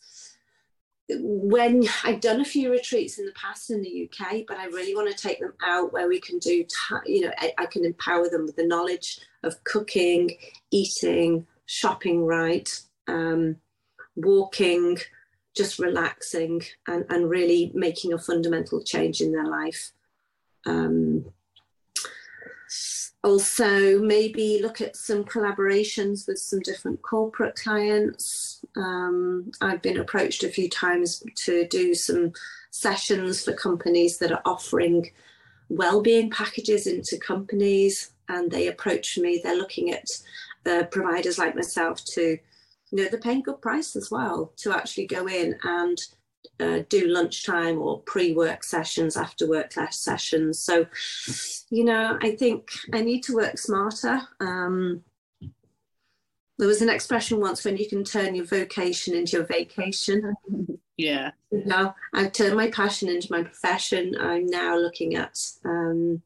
when I've done a few retreats in the past in the UK, but I really want to take them out where we can do, you know, I, I, can empower them with the knowledge of cooking, eating, shopping right, um, walking, just relaxing, and, and really making a fundamental change in their life. Um, also maybe look at some collaborations with some different corporate clients. Um, I've been approached a few times to do some sessions for companies that are offering well-being packages into companies and they approach me they're looking at uh, providers like myself to you know they're paying good price as well to actually go in and uh, do lunchtime or pre-work sessions, after work sessions. So, you know, I think I need to work smarter. Um, there was an expression once when you can turn your vocation into your vacation. Yeah. You know, I've turned my passion into my profession. I'm now looking at um,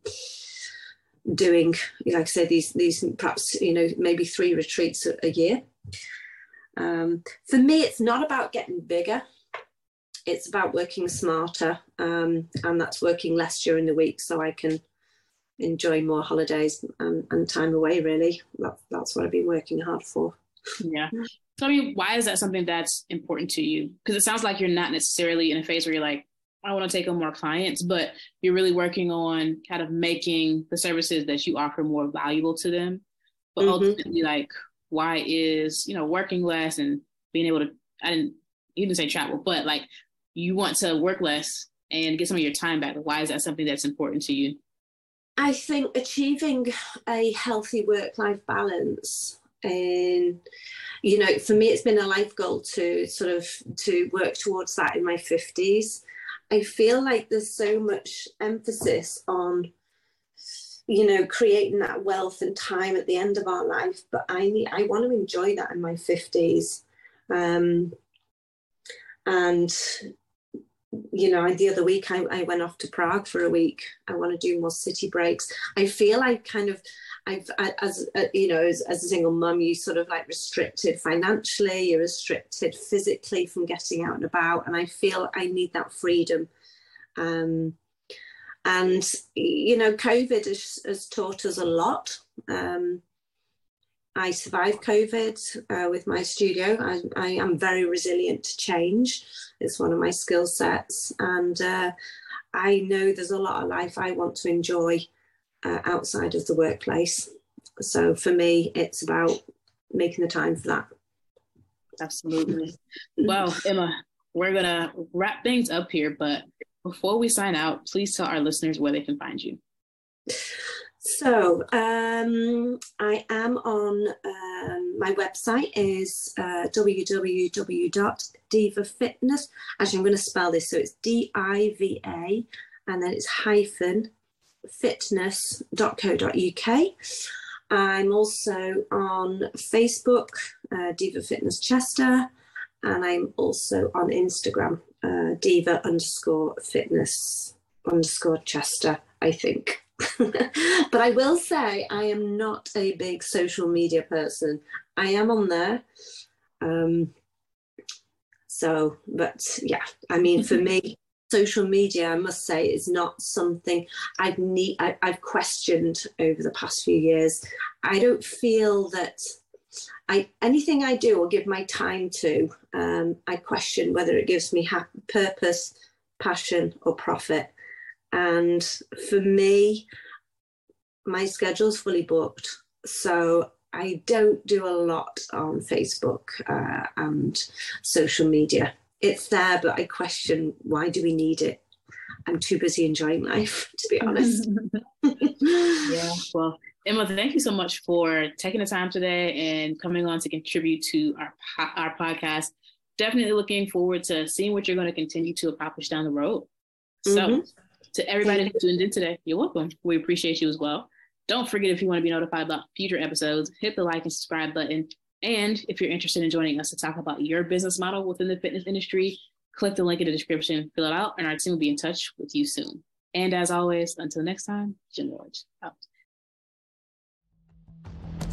doing, like I said, these these perhaps you know maybe three retreats a, a year. Um, for me, it's not about getting bigger it's about working smarter um, and that's working less during the week so I can enjoy more holidays and, and time away really. That, that's what I've been working hard for. Yeah. Tell me why is that something that's important to you? Because it sounds like you're not necessarily in a phase where you're like I want to take on more clients but you're really working on kind of making the services that you offer more valuable to them. But mm-hmm. ultimately like why is you know working less and being able to I didn't even say travel but like you want to work less and get some of your time back. Why is that something that's important to you? I think achieving a healthy work life balance and you know for me it's been a life goal to sort of to work towards that in my 50s i feel like there's so much emphasis on you know creating that wealth and time at the end of our life but i need i want to enjoy that in my 50s um and you know, the other week I, I went off to Prague for a week. I want to do more city breaks. I feel I kind of, I've, as uh, you know, as, as a single mum, you sort of like restricted financially, you're restricted physically from getting out and about. And I feel I need that freedom. Um, and, you know, COVID has, has taught us a lot. Um, I survived COVID uh, with my studio. I, I, am very resilient to change. It's one of my skill sets. And uh, I know there's a lot of life I want to enjoy uh, outside of the workplace. So for me, it's about making the time for that. Absolutely. well, Emma, we're going to wrap things up here. But before we sign out, please tell our listeners where they can find you. So um, I am on um, my website is uh, www.divafitness. Actually, I'm going to spell this so it's D I V A and then it's hyphen fitness.co.uk. I'm also on Facebook, uh, Deva Fitness Chester, and I'm also on Instagram, uh, Deva underscore fitness underscore Chester, I think. but I will say I am not a big social media person. I am on there. Um, so, but yeah, I mean, for me, social media, I must say, is not something I've need I, have questioned over the past few years. I don't feel that I anything I do or give my time to, um, I question whether it gives me happy, purpose, passion, or profit. And for me, my schedule's fully booked. So I don't do a lot on Facebook uh, and social media. It's there, but I question why do we need it? I'm too busy enjoying life, to be honest. yeah, well, Emma, thank you so much for taking the time today and coming on to contribute to our our podcast. Definitely looking forward to seeing what you're going to continue to accomplish down the road. So, mm-hmm to everybody who tuned in today, you're welcome. We appreciate you as well. Don't forget if you want to be notified about future episodes, hit the like and subscribe button. And if you're interested in joining us to talk about your business model within the fitness industry, click the link in the description, fill it out, and our team will be in touch with you soon. And as always, until next time, Gym Lords out.